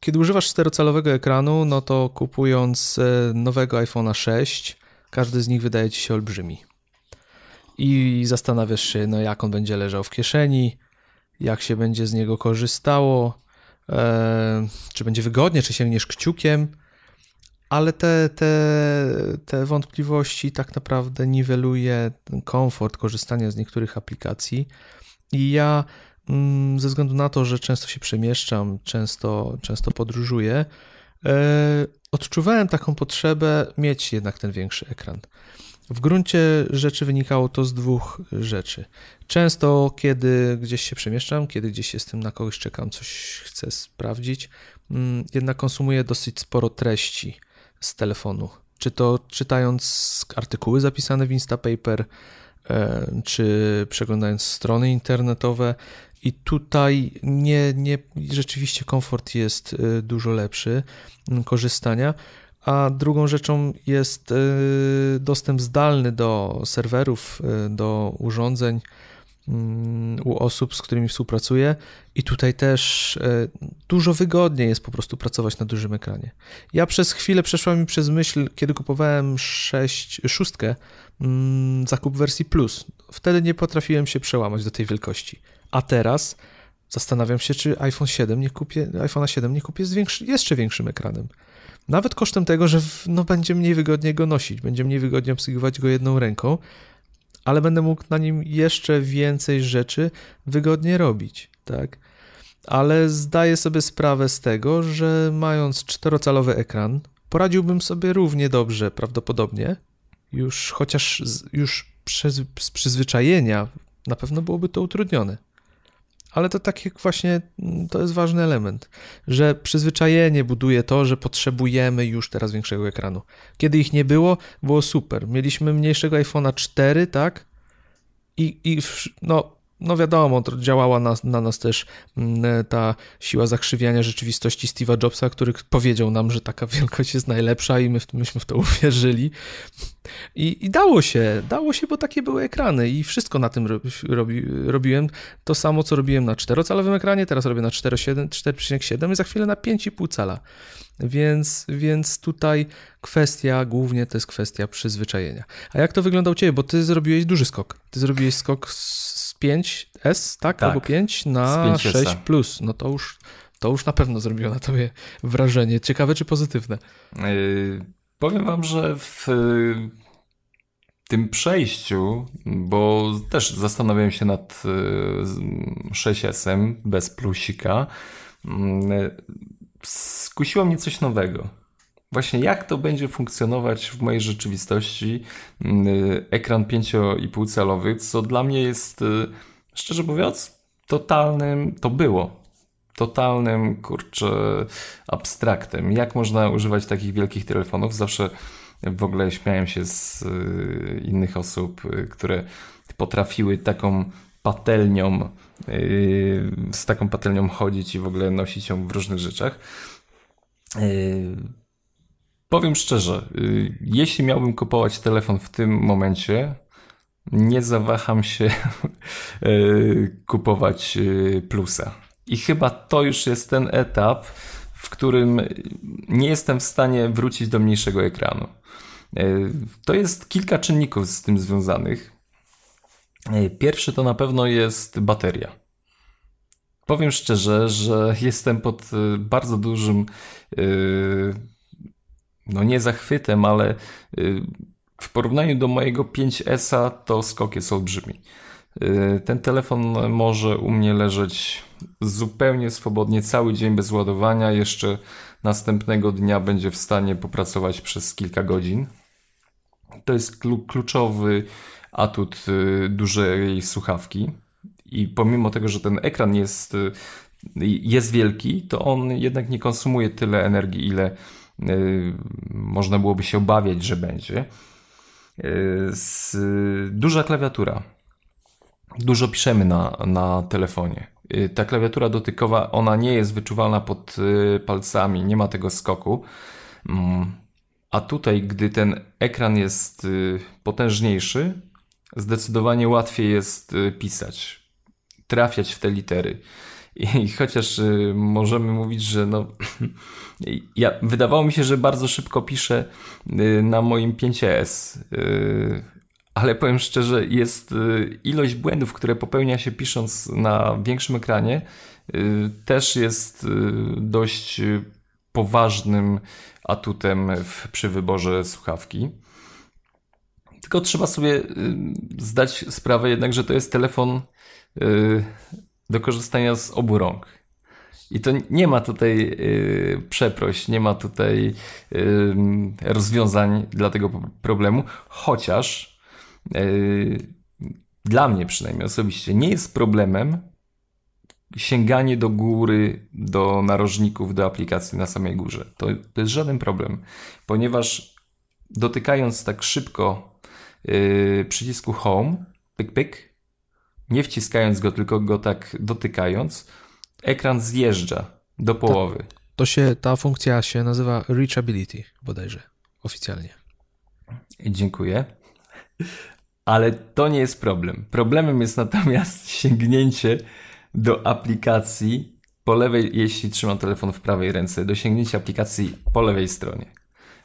kiedy używasz czterocalowego ekranu, no to kupując e, nowego iPhone'a 6, każdy z nich wydaje ci się olbrzymi. I zastanawiasz się, no jak on będzie leżał w kieszeni, jak się będzie z niego korzystało, e, czy będzie wygodnie, czy sięgniesz kciukiem, ale te, te, te wątpliwości tak naprawdę niweluje komfort korzystania z niektórych aplikacji. I ja ze względu na to, że często się przemieszczam, często, często podróżuję, e, odczuwałem taką potrzebę mieć jednak ten większy ekran. W gruncie rzeczy wynikało to z dwóch rzeczy. Często, kiedy gdzieś się przemieszczam, kiedy gdzieś jestem na kogoś, czekam, coś chcę sprawdzić, mm, jednak konsumuję dosyć sporo treści z telefonu. Czy to czytając artykuły zapisane w Instapaper, e, czy przeglądając strony internetowe, i tutaj nie, nie, rzeczywiście komfort jest y, dużo lepszy mm, korzystania. A drugą rzeczą jest y, dostęp zdalny do serwerów, y, do urządzeń mm, u osób, z którymi współpracuję, i tutaj też dużo wygodniej jest po prostu pracować na dużym ekranie. Ja przez chwilę przeszła mi przez myśl, kiedy kupowałem 6, szóstkę, mm, zakup wersji Plus. Wtedy nie potrafiłem się przełamać do tej wielkości. A teraz zastanawiam się, czy iPhone 7 nie kupię, iPhone 7 nie kupię z większy, jeszcze większym ekranem. Nawet kosztem tego, że no, będzie mniej wygodnie go nosić, będzie mniej wygodnie obsługiwać go jedną ręką, ale będę mógł na nim jeszcze więcej rzeczy wygodnie robić, tak? Ale zdaję sobie sprawę z tego, że mając czterocalowy ekran, poradziłbym sobie równie dobrze prawdopodobnie, już chociaż z, już przez, z przyzwyczajenia na pewno byłoby to utrudnione ale to tak jak właśnie mm, to jest ważny element, że przyzwyczajenie buduje to, że potrzebujemy już teraz większego ekranu. Kiedy ich nie było, było super. Mieliśmy mniejszego iPhone'a 4, tak? I, i no, no wiadomo, działała na, na, nas też mm, ta siła zakrzywiania rzeczywistości Steve'a Jobsa, który powiedział nam, że taka wielkość jest najlepsza i my, myśmy w to uwierzyli. I, I, dało się, dało się, bo takie były ekrany i wszystko na tym robi, robiłem. To samo, co robiłem na 4-calowym ekranie, teraz robię na 4,7 i za chwilę na 5,5 cala. Więc, więc tutaj kwestia, głównie to jest kwestia przyzwyczajenia. A jak to wygląda u Ciebie? Bo Ty zrobiłeś duży skok. Ty zrobiłeś skok z 5S, tak? tak Albo 5 na 6 plus. No to już, to już na pewno zrobiło na Tobie wrażenie. Ciekawe czy pozytywne? Yy, powiem Wam, że w tym przejściu, bo też zastanawiałem się nad 6S bez plusika, yy, skusiło mnie coś nowego. Właśnie jak to będzie funkcjonować w mojej rzeczywistości mm, ekran 5,5 calowy, co dla mnie jest, y, szczerze mówiąc, totalnym, to było totalnym, kurczę, abstraktem. Jak można używać takich wielkich telefonów? Zawsze w ogóle śmiałem się z y, innych osób, y, które potrafiły taką patelnią, z taką patelnią chodzić i w ogóle nosić ją w różnych rzeczach. Powiem szczerze, y, jeśli miałbym kupować telefon w tym momencie, nie zawaham się y, kupować y, plusa. I chyba to już jest ten etap, w którym nie jestem w stanie wrócić do mniejszego ekranu. To jest kilka czynników z tym związanych. Pierwszy to na pewno jest bateria. Powiem szczerze, że jestem pod bardzo dużym no nie zachwytem, ale y, w porównaniu do mojego 5S to skok jest olbrzymi. Y, ten telefon może u mnie leżeć zupełnie swobodnie cały dzień bez ładowania. Jeszcze następnego dnia będzie w stanie popracować przez kilka godzin. To jest kluczowy atut y, dużej słuchawki. I pomimo tego, że ten ekran jest, jest wielki, to on jednak nie konsumuje tyle energii, ile można byłoby się obawiać, że będzie. Y, z, duża klawiatura. dużo piszemy na, na telefonie. Y, ta klawiatura dotykowa, ona nie jest wyczuwalna pod y, palcami, nie ma tego skoku. Mm, a tutaj, gdy ten ekran jest y, potężniejszy, zdecydowanie łatwiej jest pisać, trafiać w te litery. I chociaż możemy mówić, że no, ja, wydawało mi się, że bardzo szybko piszę na moim 5S ale powiem szczerze, jest y, ilość błędów, które popełnia się pisząc na większym ekranie, y, też jest y, dość poważnym atutem w, przy wyborze słuchawki. Tylko trzeba sobie zdać sprawę jednak, że to jest telefon do korzystania z obu rąk. I to nie ma tutaj przeproś, nie ma tutaj rozwiązań dla tego problemu, chociaż E, dla mnie przynajmniej osobiście nie jest problemem sięganie do góry, do narożników, do aplikacji na samej górze. To, to jest żaden problem, ponieważ dotykając tak szybko yy, przycisku Home, pyk, pyk, nie wciskając go, tylko go tak dotykając, ekran zjeżdża do połowy. Ta, to się, ta funkcja się nazywa Reachability bodajże, oficjalnie. Dziękuję. Ale to nie jest problem. Problemem jest natomiast sięgnięcie do aplikacji po lewej, jeśli trzymam telefon w prawej ręce, do sięgnięcia aplikacji po lewej stronie.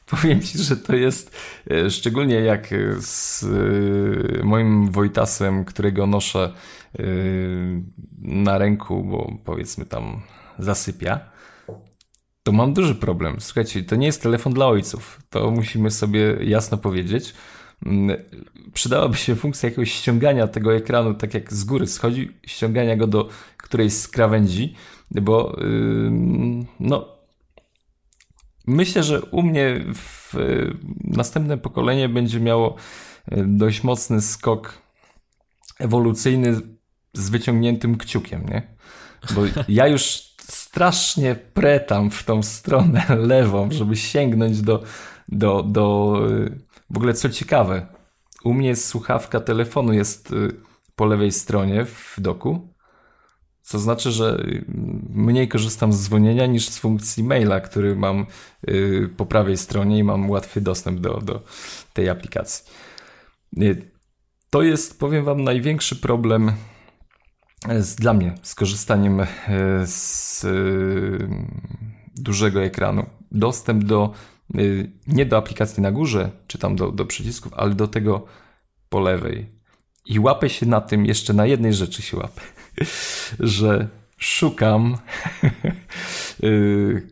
Powiem Ci, że to jest e, szczególnie jak z e, moim Wojtasem, którego noszę e, na ręku, bo powiedzmy tam zasypia, to mam duży problem. Słuchajcie, to nie jest telefon dla ojców. To musimy sobie jasno powiedzieć. Mm, przydałaby się funkcja jakiegoś ściągania tego ekranu, tak jak z góry schodzi, ściągania go do którejś z krawędzi, bo no myślę, że u mnie w, następne pokolenie będzie miało y, dość mocny skok ewolucyjny z wyciągniętym kciukiem, nie? Bo ja już strasznie pretam w tą stronę lewą, żeby sięgnąć do, do, do y, w ogóle co ciekawe, u mnie słuchawka telefonu jest po lewej stronie w doku, co znaczy, że y, mniej korzystam z dzwonienia niż z funkcji maila, który mam y, po prawej stronie i mam łatwy dostęp do, do tej aplikacji. To jest, powiem Wam, największy problem z, dla mnie z korzystaniem z dużego ekranu. Dostęp do Y, nie do aplikacji na górze, czy tam do, do przycisków, ale do tego po lewej. I łapę się na tym, jeszcze na jednej rzeczy się łapę, że szukam y,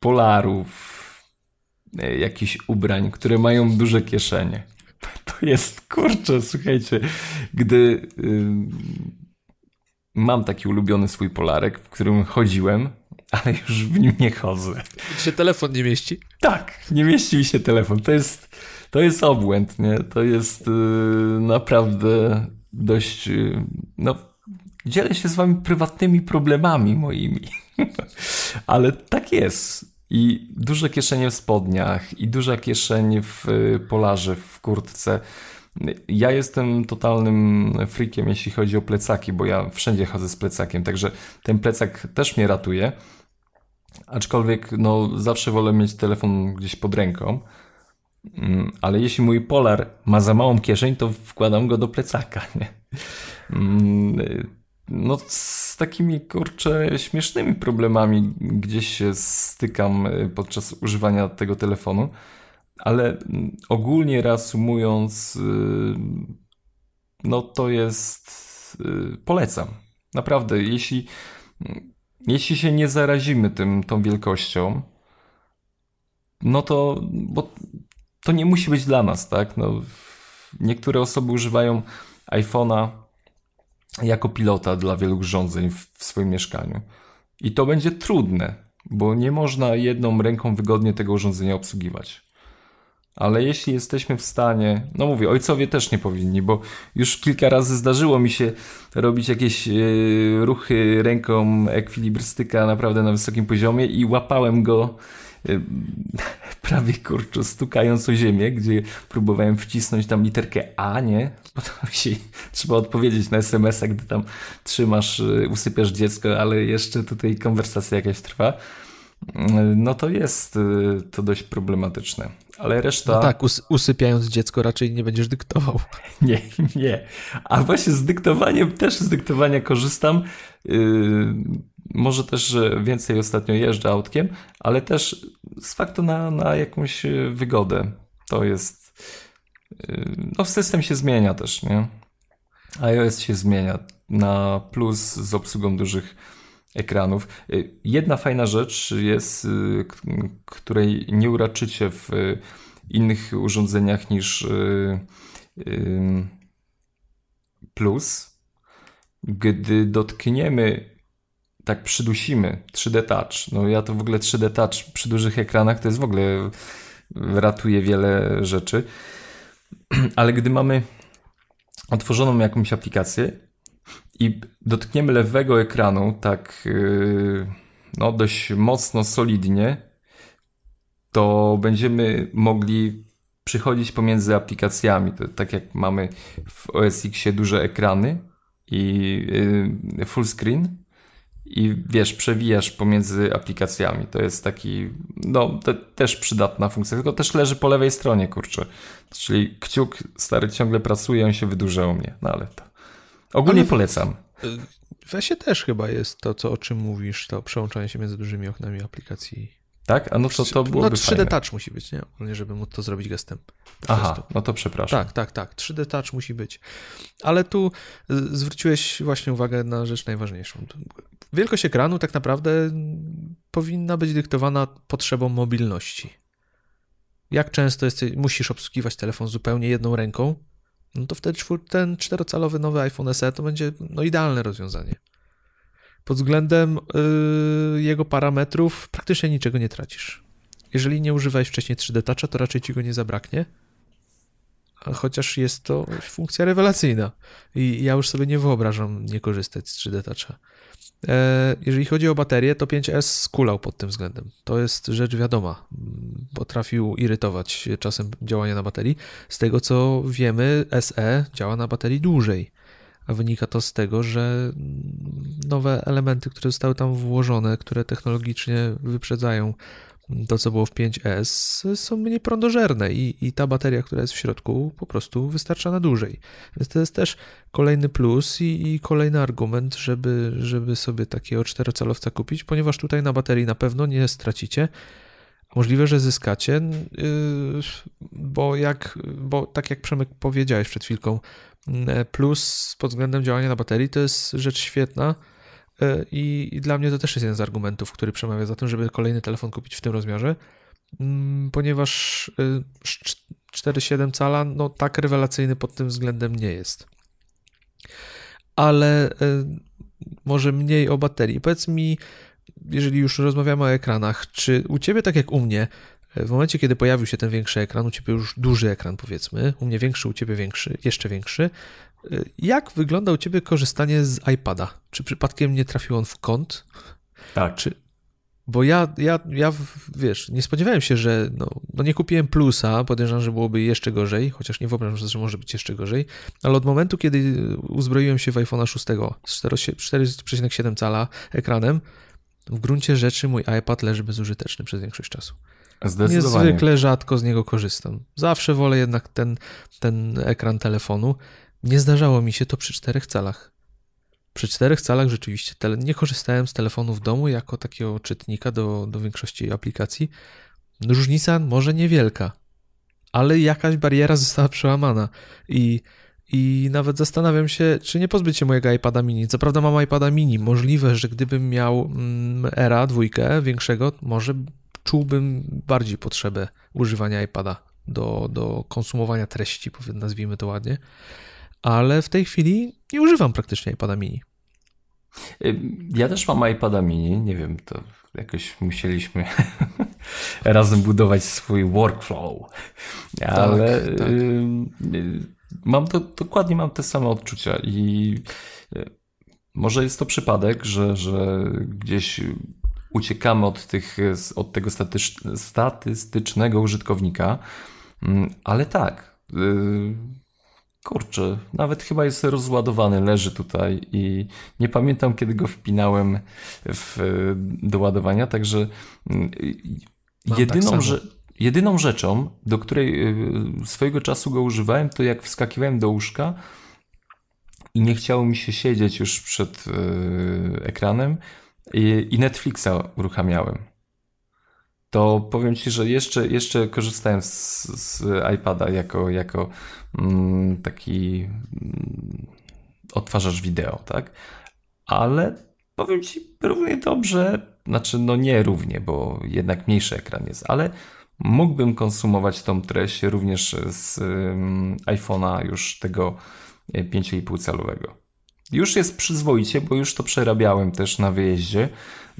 polarów, y, jakichś ubrań, które mają duże kieszenie. To jest kurczę, słuchajcie, gdy mam taki ulubiony swój polarek, w którym chodziłem, ale już w nim nie chodzę. Czy się telefon nie mieści? Tak, nie mieści mi się telefon. To jest, to jest obłęd, nie? To jest yy, naprawdę dość, yy, no, dzielę się z wami prywatnymi problemami moimi. ale tak jest. I duże kieszenie w spodniach, i duża kieszeń w y, polarze, w kurtce. Ja jestem totalnym freakiem, jeśli chodzi o plecaki, bo ja wszędzie chodzę z plecakiem, także ten plecak też mnie ratuje. Aczkolwiek no, zawsze wolę mieć telefon gdzieś pod ręką. Mm, ale jeśli mój polar ma za małą kieszeń, to wkładam go do plecaka. Nie? Mm, no, z takimi kurczę śmiesznymi problemami gdzieś się stykam y, podczas używania tego telefonu. Ale mm, ogólnie reasumując, y, no to jest. Y, polecam. Naprawdę, jeśli jeśli się nie zarazimy tym, tą wielkością, no to, bo to nie musi być dla nas, tak? No, niektóre osoby używają iPhone'a jako pilota dla wielu urządzeń w, swoim mieszkaniu. I to będzie trudne, bo nie można jedną ręką wygodnie tego urządzenia obsługiwać. Ale jeśli jesteśmy w stanie, no mówię, ojcowie też nie powinni, bo już kilka razy zdarzyło mi się robić jakieś yy, ruchy ręką ekwilibrystyka naprawdę na wysokim poziomie i łapałem go prawie kurczę stukając o ziemię, gdzie próbowałem wcisnąć tam literkę A, nie? Bo to się, trzeba odpowiedzieć na SMS-a, gdy tam trzymasz, y, usypiasz dziecko, ale jeszcze tutaj konwersacja jakaś trwa. Y, no to jest y, to dość problematyczne. Ale reszta. No tak, us usypiając dziecko raczej nie będziesz dyktował. Nie, nie. A właśnie z dyktowaniem też z dyktowania korzystam. Yy, może też więcej ostatnio jeżdżę autkiem, ale też z faktu na, na jakąś wygodę. To jest. Yy, no, system się zmienia też, nie? iOS się zmienia na plus z obsługą dużych ekranów. Yy, jedna fajna rzecz jest, której nie uraczycie w innych urządzeniach niż plus. Gdy dotkniemy tak przydusimy 3D Touch. No ja to w ogóle 3D Touch przy dużych ekranach to jest w ogóle ratuje wiele rzeczy. Ale gdy mamy otworzoną jakąś aplikację i dotkniemy lewego ekranu tak yy, no dość mocno, solidnie, to będziemy mogli przychodzić pomiędzy aplikacjami. To, tak jak mamy w OS X duże ekrany i yy, full screen, i wiesz, przewijasz pomiędzy aplikacjami. To jest taki, no, te, też przydatna funkcja, tylko też leży po lewej stronie, kurczę. Czyli kciuk stary ciągle pracuje, on się wydłuża u mnie, no ale to ogólnie ale polecam. W Wesie też chyba jest to, co, o czym mówisz, to przełączanie się między dużymi oknami aplikacji. Tak? A no to, to byłoby No 3D fajne. Touch musi być, nie? Ogólnie, żeby móc to zrobić gestem. Aha, prostu. no to przepraszam. Tak, tak, tak. 3D Touch musi być. Ale tu y, zwróciłeś właśnie uwagę na rzecz najważniejszą. Wielkość ekranu tak naprawdę powinna być dyktowana potrzebą mobilności. Jak często jest, musisz obsługiwać telefon zupełnie jedną ręką, no to wtedy ten czterocalowy nowy iPhone SE to będzie no, idealne rozwiązanie. Pod względem yy, jego parametrów praktycznie niczego nie tracisz. Jeżeli nie używałeś wcześniej 3D Toucha, to raczej ci go nie zabraknie. Chociaż jest to funkcja rewelacyjna. I ja już sobie nie wyobrażam nie korzystać z 3D Toucha. E, jeżeli chodzi o baterię, to 5S skulał pod tym względem. To jest rzecz wiadoma. Potrafił irytować czasem działanie na baterii. Z tego co wiemy, SE działa na baterii dłużej. A wynika to z tego, że nowe elementy, które zostały tam włożone, które technologicznie wyprzedzają to, co było w 5S, są mniej prądożerne i, i ta bateria, która jest w środku, po prostu wystarcza na dłużej. Więc to jest też kolejny plus i, i kolejny argument, żeby, żeby sobie takiego czterocalowca kupić, ponieważ tutaj na baterii na pewno nie stracicie. Możliwe, że zyskacie, yy, bo, jak, bo tak jak Przemek powiedziałeś przed chwilką, plus pod względem działania na baterii to jest rzecz świetna E, I, dla mnie to też jest jeden z argumentów, który przemawia za tym, żeby kolejny telefon kupić w tym rozmiarze, mm, ponieważ 4,7 e, cala no tak rewelacyjny pod tym względem nie jest. Ale e, może mniej o baterii. Powiedz mi, jeżeli już rozmawiamy o ekranach, czy u ciebie, tak jak u mnie, w momencie, kiedy pojawił się ten większy ekran, u ciebie już duży ekran, powiedzmy, u mnie większy, u ciebie większy, jeszcze większy, jak wygląda u ciebie korzystanie z iPada? Czy przypadkiem nie trafił on w kąt? Tak. Czy... Bo ja, ja, ja, wiesz, nie spodziewałem się, że no, no nie kupiłem plusa, podejrzewam, że byłoby jeszcze gorzej, chociaż nie wyobrażam sobie, że może być jeszcze gorzej, ale od momentu, kiedy uzbroiłem się w iPhone'a 6 z 4,7 cala ekranem, w gruncie rzeczy mój iPad leży bezużyteczny przez większość czasu. Zdecydowanie. Niezwykle rzadko z niego korzystam. Zawsze wolę jednak ten, ten ekran telefonu. Nie zdarzało mi się to przy czterech calach. Przy czterech calach rzeczywiście tele... nie korzystałem z telefonu w domu jako takiego czytnika do, do większości aplikacji. Różnica może niewielka, ale jakaś bariera została przełamana i, i nawet zastanawiam się, czy nie pozbyć się mojego iPada mini. Co prawda mam iPada mini. Możliwe, że gdybym miał mm, Era dwójkę większego, może czułbym bardziej potrzebę używania iPada do, do konsumowania treści, nazwijmy to ładnie ale w tej chwili nie używam praktycznie iPada mini. Ja też mam iPada mini, nie wiem, to jakoś musieliśmy razem budować swój workflow, ale tak, tak. mam to, dokładnie mam te same odczucia i y, może jest to przypadek, że, że gdzieś uciekamy od, tych, od tego statystycznego użytkownika, mm, ale tak, y, kurczę, nawet chyba jest rozładowany, leży tutaj i nie pamiętam kiedy go wpinałem w, do ładowania, także mm, jedyną, tak że, jedyną rzeczą, do której y, swojego czasu go używałem, to jak wskakiwałem do łóżka i nie chciało mi się siedzieć już przed y, ekranem i, i Netflixa uruchamiałem to powiem Ci, że jeszcze, jeszcze korzystałem z, z iPada jako, jako mm, taki mm, odtwarzacz wideo, tak? Ale powiem Ci równie dobrze, znaczy no nie równie, bo jednak mniejszy ekran jest, ale mógłbym konsumować tą treść również z um, iPhone'a już tego 5,5 e, calowego. Już jest przyzwoicie, bo już to przerabiałem też na wyjeździe.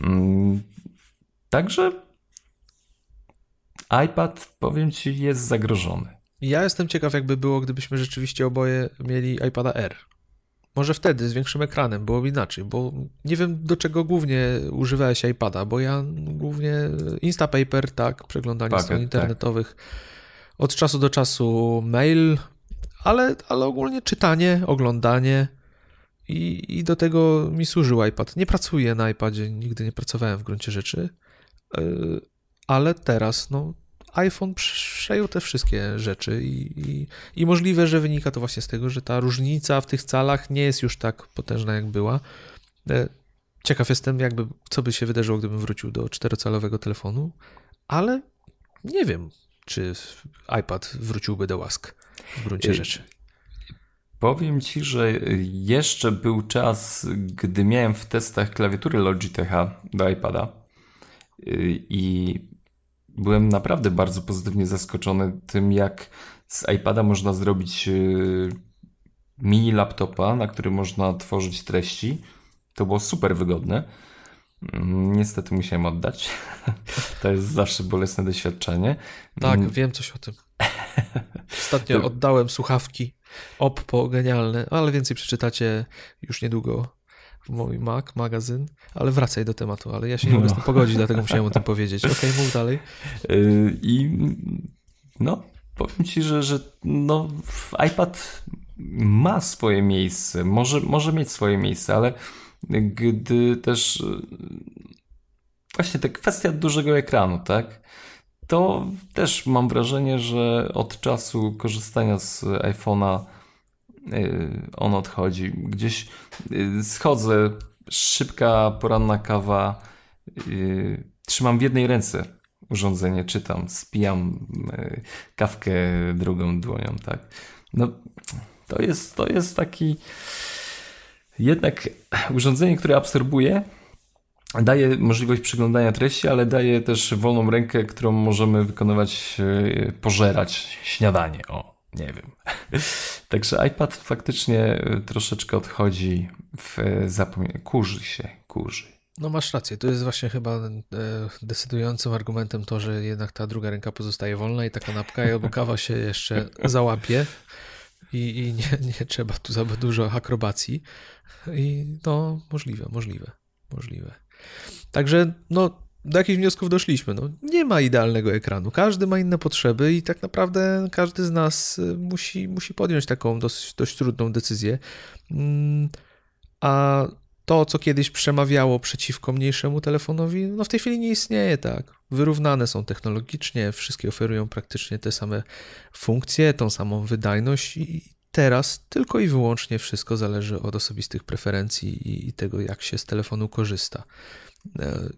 Um, także iPad, powiem ci, jest zagrożony. Ja jestem ciekaw, jakby było, gdybyśmy rzeczywiście oboje mieli iPada R. Może wtedy z większym ekranem byłoby inaczej, bo nie wiem do czego głównie używałeś iPada, bo ja głównie Instapaper, tak, przeglądanie Packet, stron tak. internetowych, tak. od czasu do czasu mail, ale, ale ogólnie czytanie, oglądanie i, i do tego mi służył iPad. Nie pracuję na iPadzie, nigdy nie pracowałem w gruncie rzeczy, yy, ale teraz no, iPhone przejął te wszystkie rzeczy i, i, i, możliwe, że wynika to właśnie z tego, że ta różnica w tych calach nie jest już tak potężna, jak była. E, ciekaw jestem, jakby, co by się wydarzyło, gdybym wrócił do czterocalowego telefonu, ale nie wiem, czy iPad wróciłby do łask w gruncie rzeczy. Powiem ci, że jeszcze był czas, gdy miałem w testach klawiatury Logitecha do iPada i byłem naprawdę bardzo pozytywnie zaskoczony tym, jak z iPada można zrobić y, mini laptopa, na którym można tworzyć treści. To było super wygodne. Mm, niestety musiałem oddać. To jest zawsze bolesne doświadczenie. Tak, mm. wiem coś o tym. Ostatnio oddałem słuchawki Oppo, genialne, ale więcej przeczytacie już niedługo mój Mac, magazyn, ale wracaj do tematu, ale ja się nie mogę no. z tym pogodzić, dlatego musiałem o tym powiedzieć. Okej, okay, mów dalej. Y, I no, powiem ci, że, że no, iPad ma swoje miejsce, może, może mieć swoje miejsce, ale gdy też właśnie ta kwestia dużego ekranu, tak? To też mam wrażenie, że od czasu korzystania z iPhone'a Y, on odchodzi. Gdzieś y, schodzę, szybka poranna kawa, y, trzymam w jednej ręce urządzenie, czytam, spijam kawkę drugą dłonią, tak. No, to jest, to jest taki jednak urządzenie, które absorbuje, daje możliwość przeglądania treści, ale daje też wolną rękę, którą możemy wykonywać, pożerać śniadanie. O, nie wiem. Także iPad faktycznie e, troszeczkę odchodzi w e, zapomnienie. Kurzy się, kurzy. No masz rację, to jest właśnie chyba e, decydującym argumentem to, że jednak ta druga ręka pozostaje wolna i ta kanapka albo kawa się jeszcze załapie i, i nie, nie trzeba tu za dużo akrobacji. I no możliwe, możliwe, możliwe. Także no do jakich wniosków doszliśmy? No, nie ma idealnego ekranu. Każdy ma inne potrzeby i tak naprawdę każdy z nas y, musi, musi podjąć taką dość, dość trudną decyzję. Mm, a to, co kiedyś przemawiało przeciwko mniejszemu telefonowi, no w tej chwili nie istnieje, tak. Wyrównane są technologicznie, wszystkie oferują praktycznie te same funkcje, tą samą wydajność i teraz tylko i wyłącznie wszystko zależy od osobistych preferencji i tego, jak się z telefonu korzysta. E,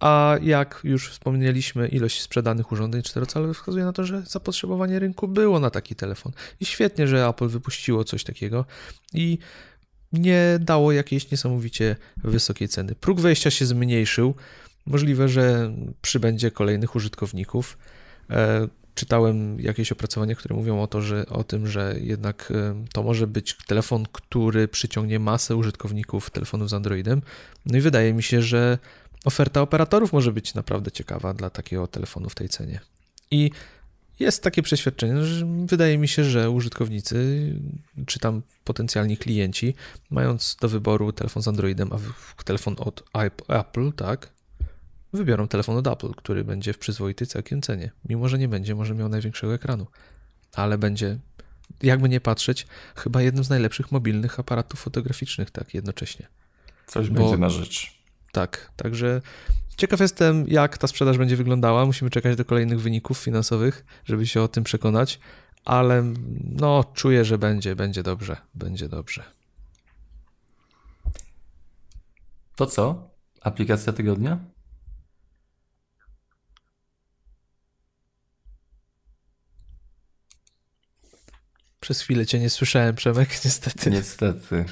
a jak już wspomnieliśmy, ilość sprzedanych urządzeń czterocalowych wskazuje na to, że zapotrzebowanie rynku było na taki telefon. I świetnie, że Apple wypuściło coś takiego i nie dało jakiejś niesamowicie wysokiej ceny. Próg wejścia się zmniejszył. Możliwe, że przybędzie kolejnych użytkowników. Czytałem jakieś opracowania, które mówią o, to, że, o tym, że jednak e, to może być telefon, który przyciągnie masę użytkowników telefonów z Androidem. No i wydaje mi się, że oferta operatorów może być naprawdę ciekawa dla takiego telefonu w tej cenie. I jest takie przeświadczenie, że wydaje mi się, że użytkownicy, czy tam potencjalni klienci, mając do wyboru telefon z Androidem, a telefon od Apple, tak, wybiorą telefon od Apple, który będzie w przyzwoitej całkiem cenie. Mimo, że nie będzie może miał największego ekranu, ale będzie, jakby nie patrzeć, chyba jednym z najlepszych mobilnych aparatów fotograficznych, tak jednocześnie. Coś Bo, będzie na rzecz. Tak, także ciekaw jestem, jak ta sprzedaż będzie wyglądała. Musimy czekać do kolejnych wyników finansowych, żeby się o tym przekonać, ale no, czuję, że będzie, będzie dobrze, będzie dobrze. To co? Aplikacja tygodnia? Przez chwilę cię nie słyszałem, Przemek, niestety. Niestety.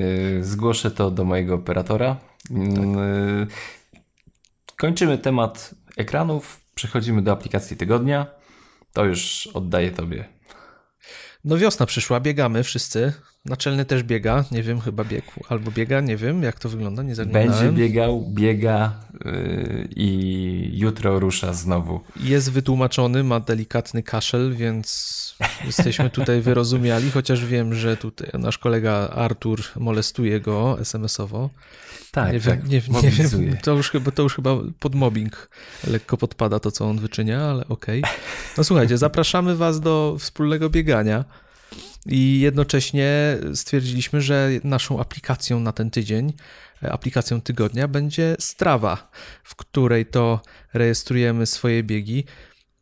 Y, zgłoszę to do mojego operatora. Tak. Kończymy temat ekranów, przechodzimy do aplikacji tygodnia. To już oddaję tobie. No wiosna przyszła, biegamy wszyscy. Naczelny też biega, nie wiem, chyba biegł albo biega, nie wiem jak to wygląda, nie zaglądałem. Będzie biegał, biega yy, i jutro rusza znowu. Jest wytłumaczony, ma delikatny kaszel, więc jesteśmy tutaj wyrozumiali, chociaż wiem, że tutaj nasz kolega Artur molestuje go SMS-owo. Tak, nie tak, wiem, nie, nie wiem, to już, chyba, to już chyba pod mobbing lekko podpada to, co on wyczynia, ale okej. Okay. No słuchajcie, zapraszamy was do wspólnego biegania. I jednocześnie stwierdziliśmy, że naszą aplikacją na ten tydzień, aplikacją tygodnia będzie Strava, w której to rejestrujemy swoje biegi.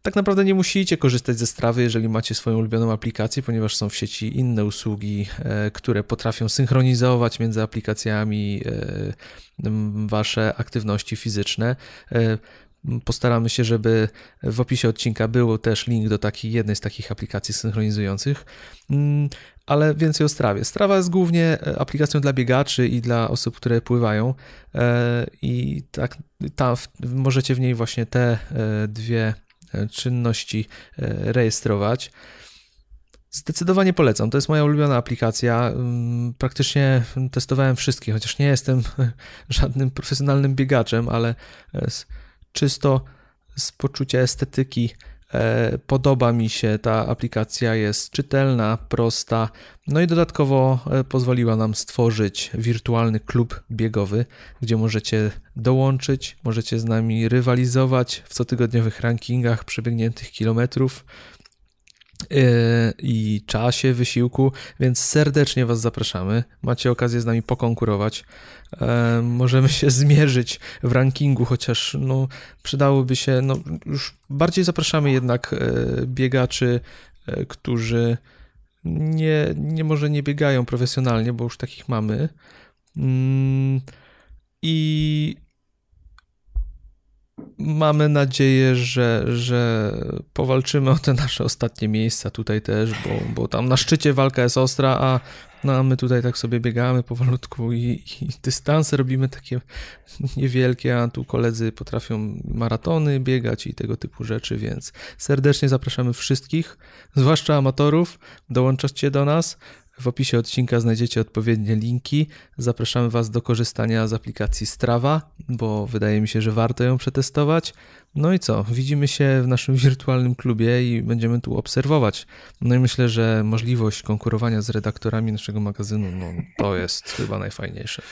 Tak naprawdę nie musicie korzystać ze Strawy, jeżeli macie swoją ulubioną aplikację, ponieważ są w sieci inne usługi, e, które potrafią synchronizować między aplikacjami e, wasze aktywności fizyczne. Postaramy się, żeby w opisie odcinka był też link do takiej jednej z takich aplikacji synchronizujących. Mm, ale więcej o Strawie. Strawa jest głównie e, aplikacją dla biegaczy i dla osób, które pływają. E, I tak, ta, możecie w niej właśnie te e, dwie czynności rejestrować. Zdecydowanie polecam. To jest moja ulubiona aplikacja. Mm, praktycznie testowałem wszystkie, chociaż nie jestem żadnym profesjonalnym biegaczem, ale czysto z poczucia estetyki e, podoba mi się ta aplikacja, jest czytelna, prosta, no i dodatkowo e, pozwoliła nam stworzyć wirtualny klub biegowy, gdzie możecie dołączyć, możecie z nami rywalizować w cotygodniowych rankingach przebiegniętych kilometrów i czasie wysiłku, więc serdecznie Was zapraszamy. Macie okazję z nami pokonkurować. E, możemy się zmierzyć w rankingu, chociaż no, przydałoby się, no, już bardziej zapraszamy jednak e, biegaczy, którzy nie, nie może nie biegają profesjonalnie, bo już takich mamy. Mm, I mamy nadzieję, że, że powalczymy o te nasze ostatnie miejsca tutaj też, bo, bo tam na szczycie walka jest ostra, a, no, a my tutaj tak sobie biegamy powolutku i, i dystanse robimy takie niewielkie, a tu koledzy potrafią maratony biegać i tego typu rzeczy, więc serdecznie zapraszamy wszystkich, zwłaszcza amatorów, dołączać do nas. W opisie odcinka znajdziecie odpowiednie linki. Zapraszamy Was do korzystania z aplikacji Strava, bo wydaje mi się, że warto ją przetestować. No i co? Widzimy się w naszym wirtualnym klubie i będziemy tu obserwować. No i myślę, że możliwość konkurowania z redaktorami naszego magazynu, no to jest chyba najfajniejsze.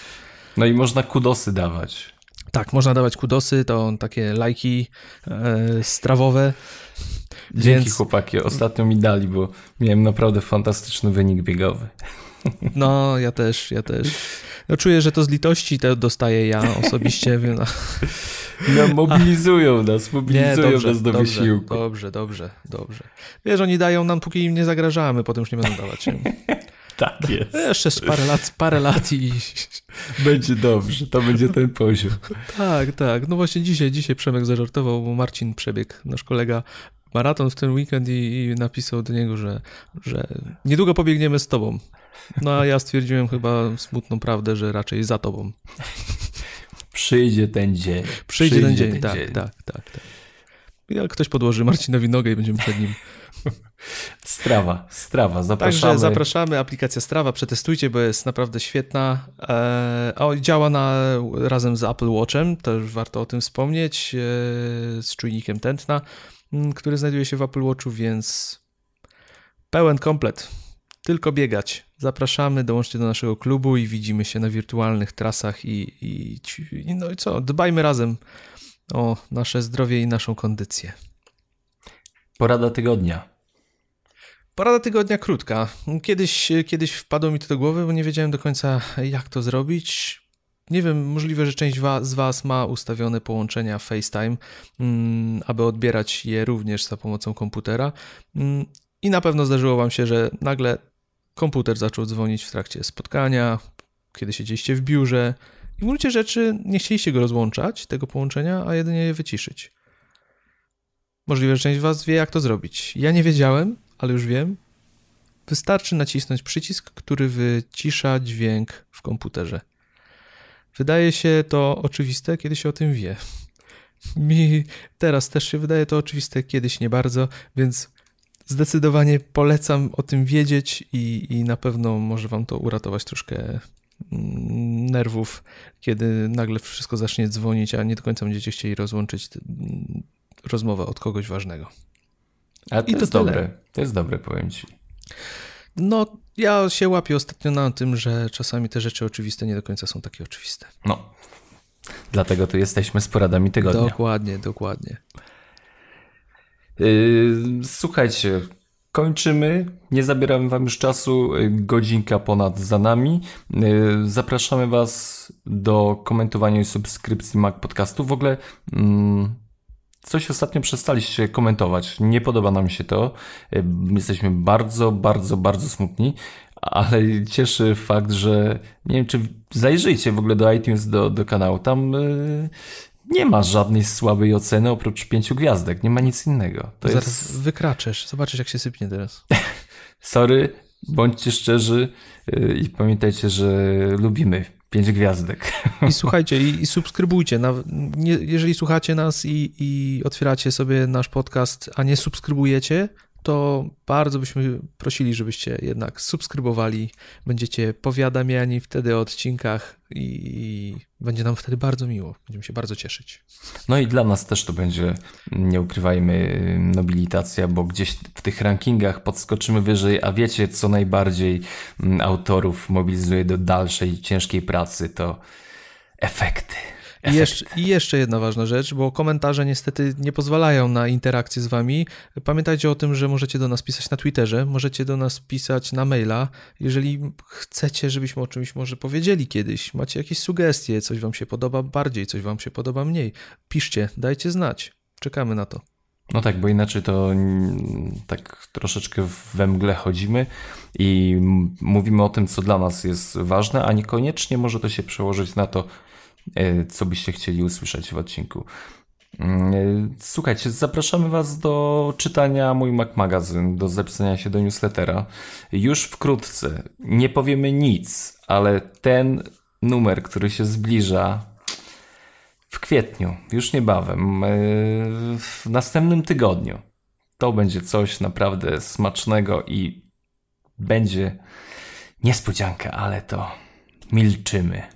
No i można kudosy dawać. Tak, można dawać kudosy, to takie lajki e, strawowe. Dzięki Więc... chłopaki, ostatnio mi dali, bo miałem naprawdę fantastyczny wynik biegowy. No, ja też, ja też. No, czuję, że to z litości to dostaję ja osobiście. No, mobilizują nas, mobilizują nie, dobrze, nas do dobrze, wysiłku. Dobrze, dobrze, dobrze. Wiesz, oni dają nam, póki im nie zagrażamy, potem już nie będą dawać. tak jest. Jeszcze parę lat, parę lat i... Będzie dobrze, to będzie ten poziom. tak, tak. No właśnie dzisiaj, dzisiaj Przemek zażartował, bo Marcin przebiegł, nasz kolega, maraton w ten weekend i, i, napisał do niego, że, że niedługo pobiegniemy z tobą. No a ja stwierdziłem chyba smutną prawdę, że raczej za tobą. Przyjdzie ten dzień. Przyjdzie, Przyjdzie ten dzień, ten tak, dzień. tak, tak, tak. Jak ktoś podłoży Marcinowi nogę i będziemy przed nim. Strawa, Strawa, zapraszamy. Także zapraszamy, aplikacja Strawa, przetestujcie, bo jest naprawdę świetna. E, działa na, razem z Apple Watchem, też warto o tym wspomnieć, e, z czujnikiem tętna. Mm, który znajduje się w Apple Watchu, więc pełen komplet. Tylko biegać. Zapraszamy, dołączcie do naszego klubu i widzimy się na wirtualnych trasach i, i, i no i co, dbajmy razem o nasze zdrowie i naszą kondycję. Porada tygodnia. Porada tygodnia krótka. Kiedyś, kiedyś wpadło mi to do głowy, bo nie wiedziałem do końca, jak to zrobić. Nie wiem, możliwe, że część z Was ma ustawione połączenia FaceTime, mm, aby odbierać je również za pomocą komputera. Mm, I na pewno zdarzyło Wam się, że nagle komputer zaczął dzwonić w trakcie spotkania, kiedy siedzieliście w biurze i w gruncie rzeczy nie chcieliście go rozłączać, tego połączenia, a jedynie je wyciszyć. Możliwe, że część Was wie, jak to zrobić. Ja nie wiedziałem, ale już wiem. Wystarczy nacisnąć przycisk, który wycisza dźwięk w komputerze. Wydaje się to oczywiste, kiedy się o tym wie. Mi teraz też się wydaje to oczywiste, kiedyś nie bardzo, więc zdecydowanie polecam o tym wiedzieć i, i na pewno może Wam to uratować troszkę mm, nerwów, kiedy nagle wszystko zacznie dzwonić, a nie do końca będziecie chcieli rozłączyć mm, rozmowę od kogoś ważnego. A to I jest to dobre, to jest dobre, powiem Ci. No, ja się łapię ostatnio na tym, że czasami te rzeczy oczywiste nie do końca są takie oczywiste. No, dlatego tu jesteśmy z poradami tygodnia. Dokładnie, dokładnie. Yy, słuchajcie, kończymy. Nie zabieramy Wam już czasu. Godzinka ponad za nami. Yy, zapraszamy Was do komentowania i subskrypcji Mac Podcastu. W ogóle. Mm, coś ostatnio przestaliście komentować. Nie podoba nam się to. E, jesteśmy bardzo, bardzo, bardzo smutni, ale cieszy fakt, że nie wiem, czy zajrzyjcie w ogóle do iTunes, do, do kanału. Tam yy, nie ma żadnej słabej oceny oprócz pięciu gwiazdek. Nie ma nic innego. To Zaraz jest... wykraczesz. Zobaczysz, jak się sypnie teraz. Sorry, bądźcie szczerzy yy, i pamiętajcie, że lubimy Pięć gwiazdek. I słuchajcie, i, i subskrybujcie. nie, jeżeli słuchacie nas i, i otwieracie sobie nasz podcast, a nie subskrybujecie, to bardzo byśmy prosili, żebyście jednak subskrybowali. Będziecie powiadamiani wtedy o odcinkach i będzie nam wtedy bardzo miło. Będziemy się bardzo cieszyć. No i dla nas też to będzie, nie ukrywajmy, nobilitacja, bo gdzieś w tych rankingach podskoczymy wyżej, a wiecie, co najbardziej mm, autorów mobilizuje do dalszej, ciężkiej pracy, to efekty. I jeszcze, I jeszcze, jedna ważna rzecz, bo komentarze niestety nie pozwalają na interakcję z wami. Pamiętajcie o tym, że możecie do nas pisać na Twitterze, możecie do nas pisać na maila. Jeżeli chcecie, żebyśmy o czymś może powiedzieli kiedyś, macie jakieś sugestie, coś wam się podoba bardziej, coś wam się podoba mniej, piszcie, dajcie znać. Czekamy na to. No tak, bo inaczej to tak troszeczkę we mgle chodzimy i mówimy o tym, co dla nas jest ważne, a niekoniecznie może to się przełożyć na to, co byście chcieli usłyszeć w odcinku. Mm, e, słuchajcie, zapraszamy Was do czytania mój Mac Magazyn, do zapisania się do newslettera. Już wkrótce, nie powiemy nic, ale ten numer, który się zbliża w kwietniu, już niebawem, e, w następnym tygodniu, to będzie coś naprawdę smacznego i będzie niespodzianka, ale to milczymy.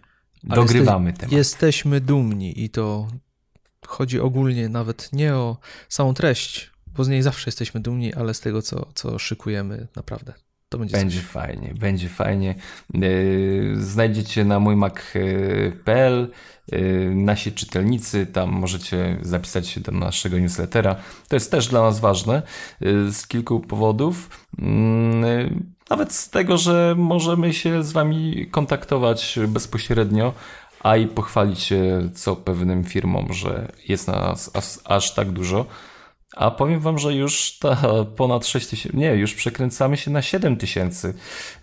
Dogrywamy jeste, temat. Jesteśmy dumni i to chodzi ogólnie nawet nie o samą treść, bo z niej zawsze jesteśmy dumni, ale z tego, co, co szykujemy, naprawdę. To będzie, będzie fajnie, będzie fajnie. E, znajdziecie na mójmac.pl e, nasi czytelnicy, tam możecie zapisać się do naszego newslettera. To jest też dla nas ważne e, z kilku powodów. Nawet z tego, że możemy się z Wami kontaktować bezpośrednio, a i pochwalić się co pewnym firmom, że jest nas aż, aż tak dużo. A powiem Wam, że już ta ponad 6 tysięcy, nie, już przekręcamy się na 7 tysięcy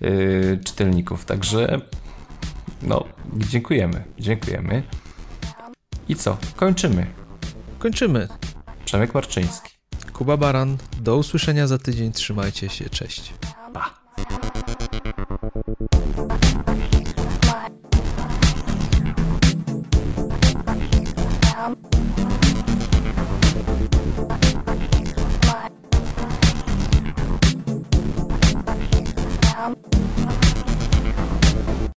yy, czytelników, także no, dziękujemy, dziękujemy. I co? Kończymy. Kończymy. Przemek Marczyński. Kuba Baran. Do usłyszenia za tydzień. Trzymajcie się. Cześć. Thank you.